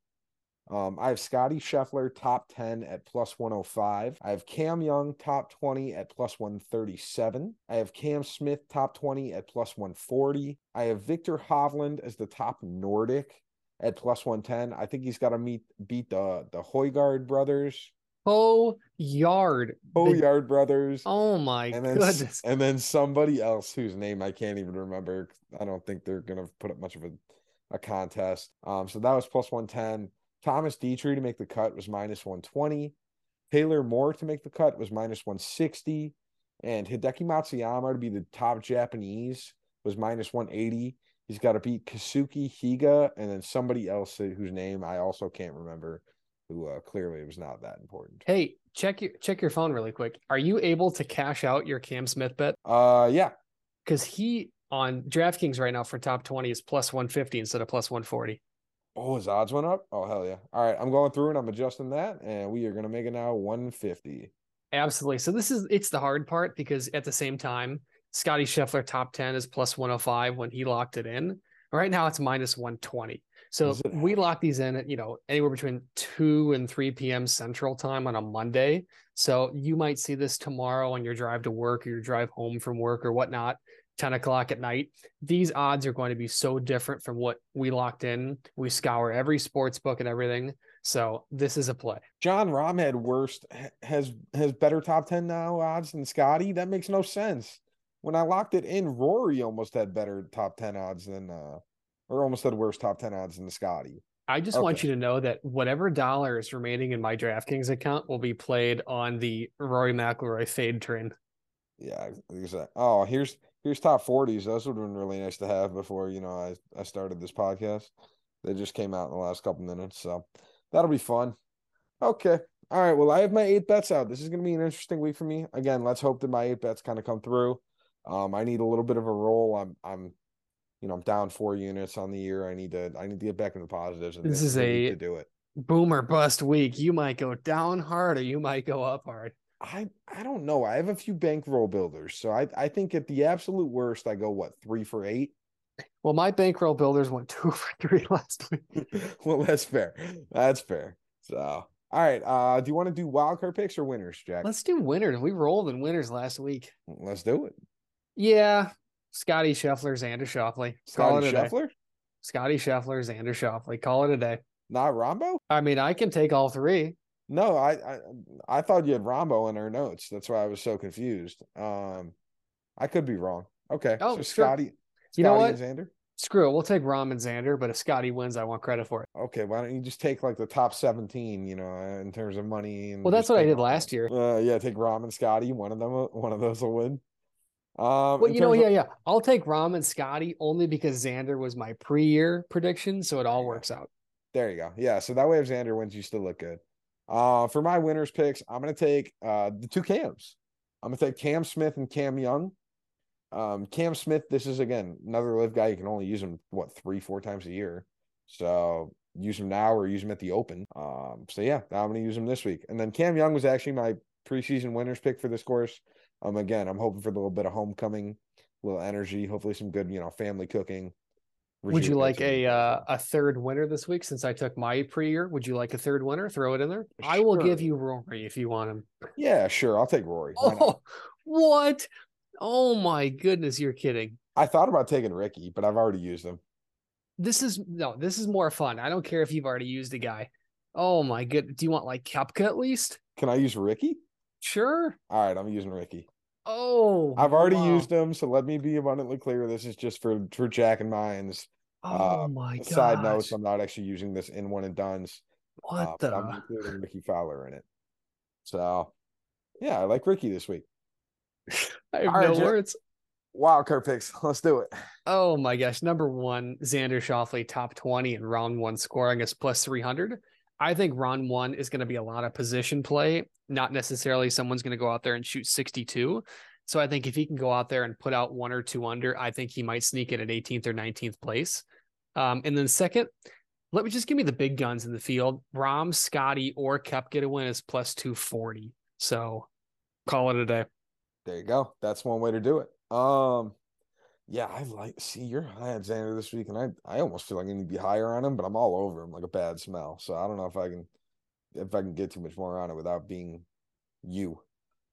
Um, I have Scotty Scheffler top 10 at plus 105. I have Cam Young top 20 at plus 137. I have Cam Smith top 20 at plus 140. I have Viktor Hovland as the top Nordic at plus 110. I think he's got to meet beat the the Højgaard brothers, Oh, yard. The- Højgaard brothers. oh my and then goodness. and then somebody else whose name I can't even remember. I don't think they're gonna put up much of a, a contest. Um, so that was plus one ten. Thomas Detry to make the cut was minus one twenty. Taylor Moore to make the cut was minus one sixty, and Hideki Matsuyama to be the top Japanese was minus one eighty. He's got to beat Kazuki Higa and then somebody else whose name I also can't remember. Who uh, clearly was not that important. Hey, check your check your phone really quick. Are you able to cash out your Cam Smith bet? Uh, yeah, Because he on DraftKings right now for top 20 is plus 150 instead of plus 140. Oh, his odds went up. Oh hell yeah! All right, I'm going through and I'm adjusting that, and we are gonna make it now 150. Absolutely. So this is it's the hard part because at the same time, Scotty Scheffler top 10 is plus 105 when he locked it in. Right now it's minus 120. So we lock these in at, you know, anywhere between 2 and 3 p.m. central time on a Monday. So you might see this tomorrow on your drive to work or your drive home from work or whatnot, 10 o'clock at night. These odds are going to be so different from what we locked in. We scour every sports book and everything. So this is a play. Jon Rahm had worst has has better top 10 now odds than Scotty. That makes no sense. When I locked it in, Rory almost had better top 10 odds than uh or almost had worse top 10 odds than Scotty. I just want you to know that whatever dollar is remaining in my DraftKings account will be played on the Rory McIlroy fade train. Yeah, exactly. Oh, here's here's top 40s. Those would have been really nice to have before, you know, I I started this podcast. They just came out in the last couple minutes, so that'll be fun. Okay. All right. Well, I have my eight bets out. This is going to be an interesting week for me. Again, let's hope that my eight bets kind of come through. Um, I need a little bit of a roll. I'm, I'm, you know, I'm down four units on the year. I need to, I need to get back into the positives. And This is week a- to do it. Boomer bust week. You might go down hard or you might go up hard. I, I don't know. I have a few bankroll builders, so I, I think at the absolute worst, I go what three for eight. Well, my bankroll builders went two for three last week. well, that's fair. That's fair. So, all right. Uh, do you want to do wild card picks or winners, Jack? Let's do winners. We rolled in winners last week. Let's do it. Yeah. Scotty Scheffler, Xander Schauffele. Call Scotty it a day. Scheffler, Scotty Scheffler, Xander Schauffele. Call it a day. not Rombo. I mean, I can take all three. No, I, I I thought you had Rombo in our notes. That's why I was so confused. Um, I could be wrong. Okay, Oh, so sure. Scotty, You know Scotty what? and Xander. Screw it. We'll take Rahm and Xander, but if Scotty wins, I want credit for it. Okay, why don't you just take like the top 17, you know, in terms of money? And Well, that's what I did last year. Uh, yeah, take Rahm and Scotty. One of them, one of those will win. Um, Well, you know, yeah, of- yeah. I'll take Rahm and Scotty only because Xander was my pre-year prediction, so it all works out. There you go. Yeah, so that way if Xander wins, you still look good. Uh, for my winners picks, I'm gonna take uh the two Cams. I'm gonna take Cam Smith and Cam Young. Um, Cam Smith, this is again another LIV guy. You can only use him what three, four times a year. So use him now or use him at the open. Um, so yeah, I'm gonna use him this week. And then Cam Young was actually my preseason winners pick for this course. Um, again, I'm hoping for a little bit of homecoming, a little energy, hopefully some good, you know, family cooking. Would you like a uh, a third winner this week since I took my pre-year? Would you like a third winner? Throw it in there. I will give you Rory if you want him. Yeah, sure. I'll take Rory. Oh, what? Oh my goodness, you're kidding. I thought about taking Rickie, but I've already used him. This is no, this is more fun. I don't care if you've already used a guy. Oh my good. Do you want like Koepka at least? Can I use Rickie? Sure. All right, I'm using Rickie. Oh, I've already wow. used him, so let me be abundantly clear. This is just for for Jack and mines. Oh uh, my god. Side notes: I'm not actually using this in one and duns. What uh, but I'm the? including Rickie Fowler in it. So, yeah, I like Ricky this week. I have All right, no Jack. words. Wild card picks. Let's do it. Oh my gosh. Number one, Xander Schauffele, top 20 in round one scoring is plus 300. I think round one is going to be a lot of position play, not necessarily someone's going to go out there and shoot 62. So I think if he can go out there and put out one or two under, I think he might sneak in at 18th or 19th place. Um, and then second, let me just give me the big guns in the field. Rahm, Scotty, or Kep get a win is plus 240. So call it a day. There you go. That's one way to do it. Um, yeah, I like see you're high on Xander this week, and I I almost feel like I need to be higher on him, but I'm all over him like a bad smell. So I don't know if I can if I can get too much more on it without being you.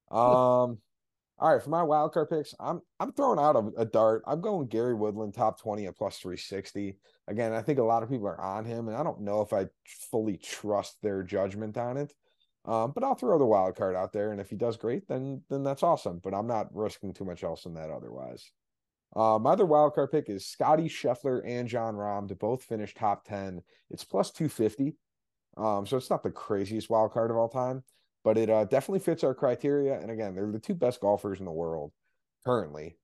Um, all right, for my wild card picks, I'm I'm throwing out a, a dart. I'm going Gary Woodland top 20 at plus 360. Again, I think a lot of people are on him, and I don't know if I fully trust their judgment on it. Um, but I'll throw the wild card out there, and if he does great, then then that's awesome. But I'm not risking too much else in that otherwise. Uh, my other wild card pick is Scotty Scheffler and Jon Rahm to both finish top 10. It's plus 250. Um, so it's not the craziest wild card of all time, but it uh, definitely fits our criteria. And again, they're the two best golfers in the world currently.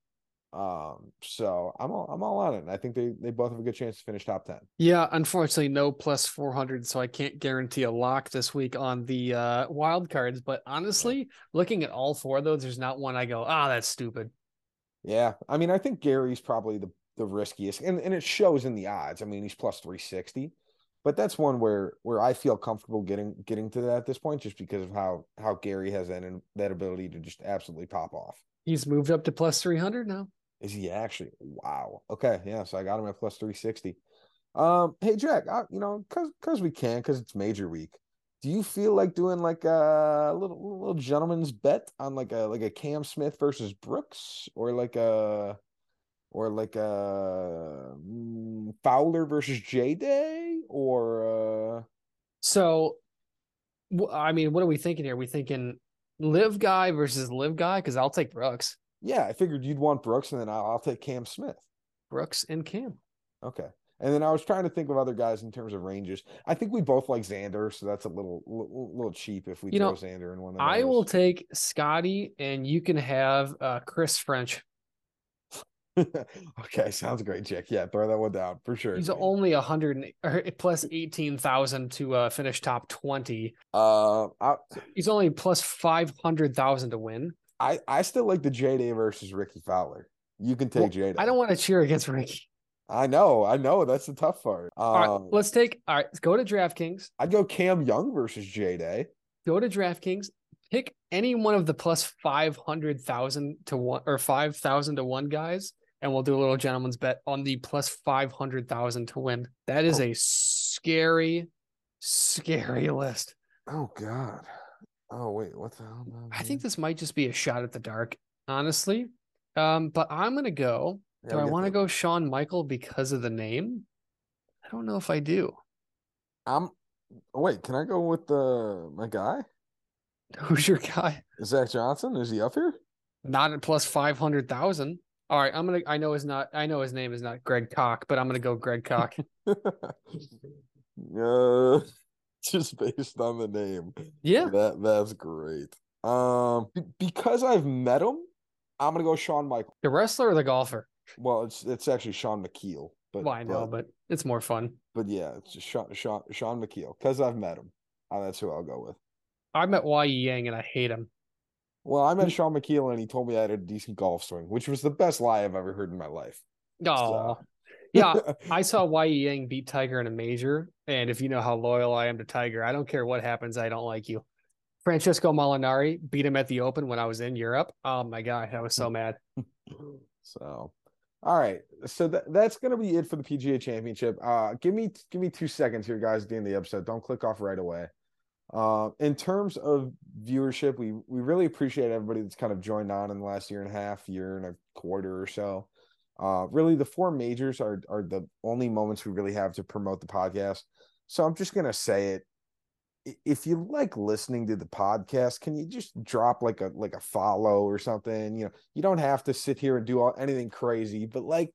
Um, so I'm all I'm all on it. I think they they both have a good chance to finish top 10. Yeah, unfortunately, no plus 400, so I can't guarantee a lock this week on the uh, wild cards. But honestly, looking at all four of those, there's not one I go, ah, that's stupid. Yeah, I mean, I think Gary's probably the the riskiest, and and it shows in the odds. I mean, he's plus three sixty, but that's one where where I feel comfortable getting getting to that at this point, just because of how how Gary has that and that ability to just absolutely pop off. He's moved up to plus 300 now. Is he actually? Wow. Okay, yeah. So I got him at plus three sixty. Um, hey Jack, I, you know, cause cause we can, cause it's major week. Do you feel like doing like a little little gentleman's bet on like a like a Cam Smith versus Brooks, or like a or like a mm, Fowler versus J Day, or uh So, I mean, what are we thinking here? we thinking LIV guy versus LIV guy? Because I'll take Brooks. yeah, I figured you'd want Brooks, and then I'll, I'll take Cam Smith. Brooks and Cam. Okay. And then I was trying to think of other guys in terms of ranges. I think we both like Xander, so that's a little little, little cheap if we You throw know, Xander in one of I will take Scotty, and you can have uh, Chris French. okay, sounds great, Jack. Yeah, throw that one down for sure. He's only a hundred plus eighteen thousand to uh, finish top twenty. Uh, I, He's only plus five hundred thousand to win. I I still like the J Day versus Rickie Fowler. You can take Well, J Day. I don't want to cheer against Ricky. I know, I know. That's the tough part. Um, All right, let's take. All right, let's go to DraftKings. I'd go Cam Young versus J Day. Go to DraftKings. Pick any one of the plus five hundred thousand to one or five thousand to one guys, and we'll do a little gentleman's bet on the plus five hundred thousand to win. That is Oh. a scary, scary list. Oh God. Oh wait, what the hell? I think this might just be a shot at the dark, honestly. Um, but I'm gonna go. Do I want to go Shawn Michael because of the name? I don't know if I do. I'm. Wait, can I go with the my guy Who's your guy? Zach Johnson? Is he up here? Not at plus five hundred thousand. All right, I'm gonna. I know his not. I know his name is not Greg Cock, but I'm gonna go Greg Cock. uh, just based on the name. Yeah, That that's great. Um, because I've met him, I'm gonna go Shawn Michael. the wrestler or the golfer. Well, it's it's actually Sean McKeel, but Well, I know, but, but it's more fun. but yeah, it's just Sean Sean Sean McKeel because I've met him. Uh, that's who I'll go with. I met Y Yang and I hate him. Well, I met. Sean McKeel and he told me I had a decent golf swing, which was the best lie I've ever heard in my life. Oh, yeah. I saw Y Yang beat Tiger in a major, and if you know how loyal I am to Tiger, I don't care what happens. I don't like you. Francesco Molinari beat him at the Open when I was in Europe. Oh my god, I was so mad. So, all right. So that, that's gonna be it for the PGA Championship. Uh, give me give me two seconds here, guys. At the the episode, don't click off right away. Uh, in terms of viewership, we we really appreciate everybody that's kind of joined on in the last year and a half, year and a quarter or so. Uh, really, the four majors are are the only moments we really have to promote the podcast. So I'm just gonna say it. If you like listening to the podcast, can you just drop like a like a follow or something? You know, you don't have to sit here and do all, anything crazy, but like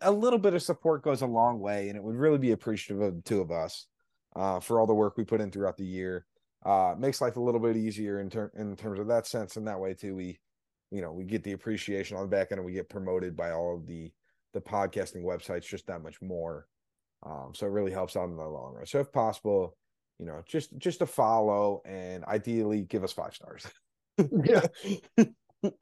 a little bit of support goes a long way, and it would really be appreciative of the two of us uh, for all the work we put in throughout the year. Uh, makes life a little bit easier in ter- in terms of that sense, and that way too, we you know we get the appreciation on the back end, and we get promoted by all of the the podcasting websites just that much more. Um, so it really helps out in the long run. So if possible, you know, just just to follow and ideally give us five stars. Yeah.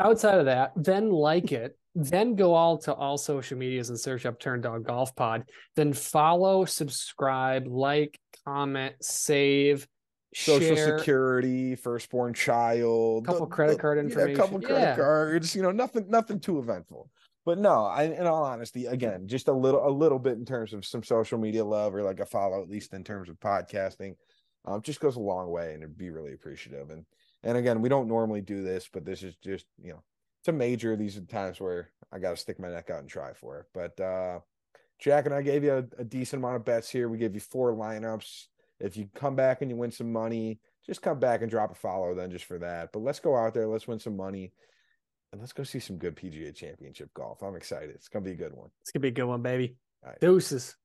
Outside of that, then like it, then go all to all social medias and search up Turn Dog Golf Pod. Then follow, subscribe, like, comment, save, social share. security, firstborn child, Couple the- credit the- card yeah, a information. couple credit Yeah. cards, you know, nothing, nothing too eventful. But no, I, in all honesty, again, just a little, a little bit in terms of some social media love or like a follow, at least in terms of podcasting, um, just goes a long way, and it'd be really appreciative. And and again, we don't normally do this, but this is just, you know, it's a major. These are the times where I got to stick my neck out and try for it. But uh Jack and I gave you a, a decent amount of bets here. We gave you four lineups. If you come back and you win some money, just come back and drop a follow then just for that. But let's go out there, let's win some money, and let's go see some good PGA championship golf. I'm excited. It's gonna be a good one. It's gonna be a good one, baby. All right. Deuces.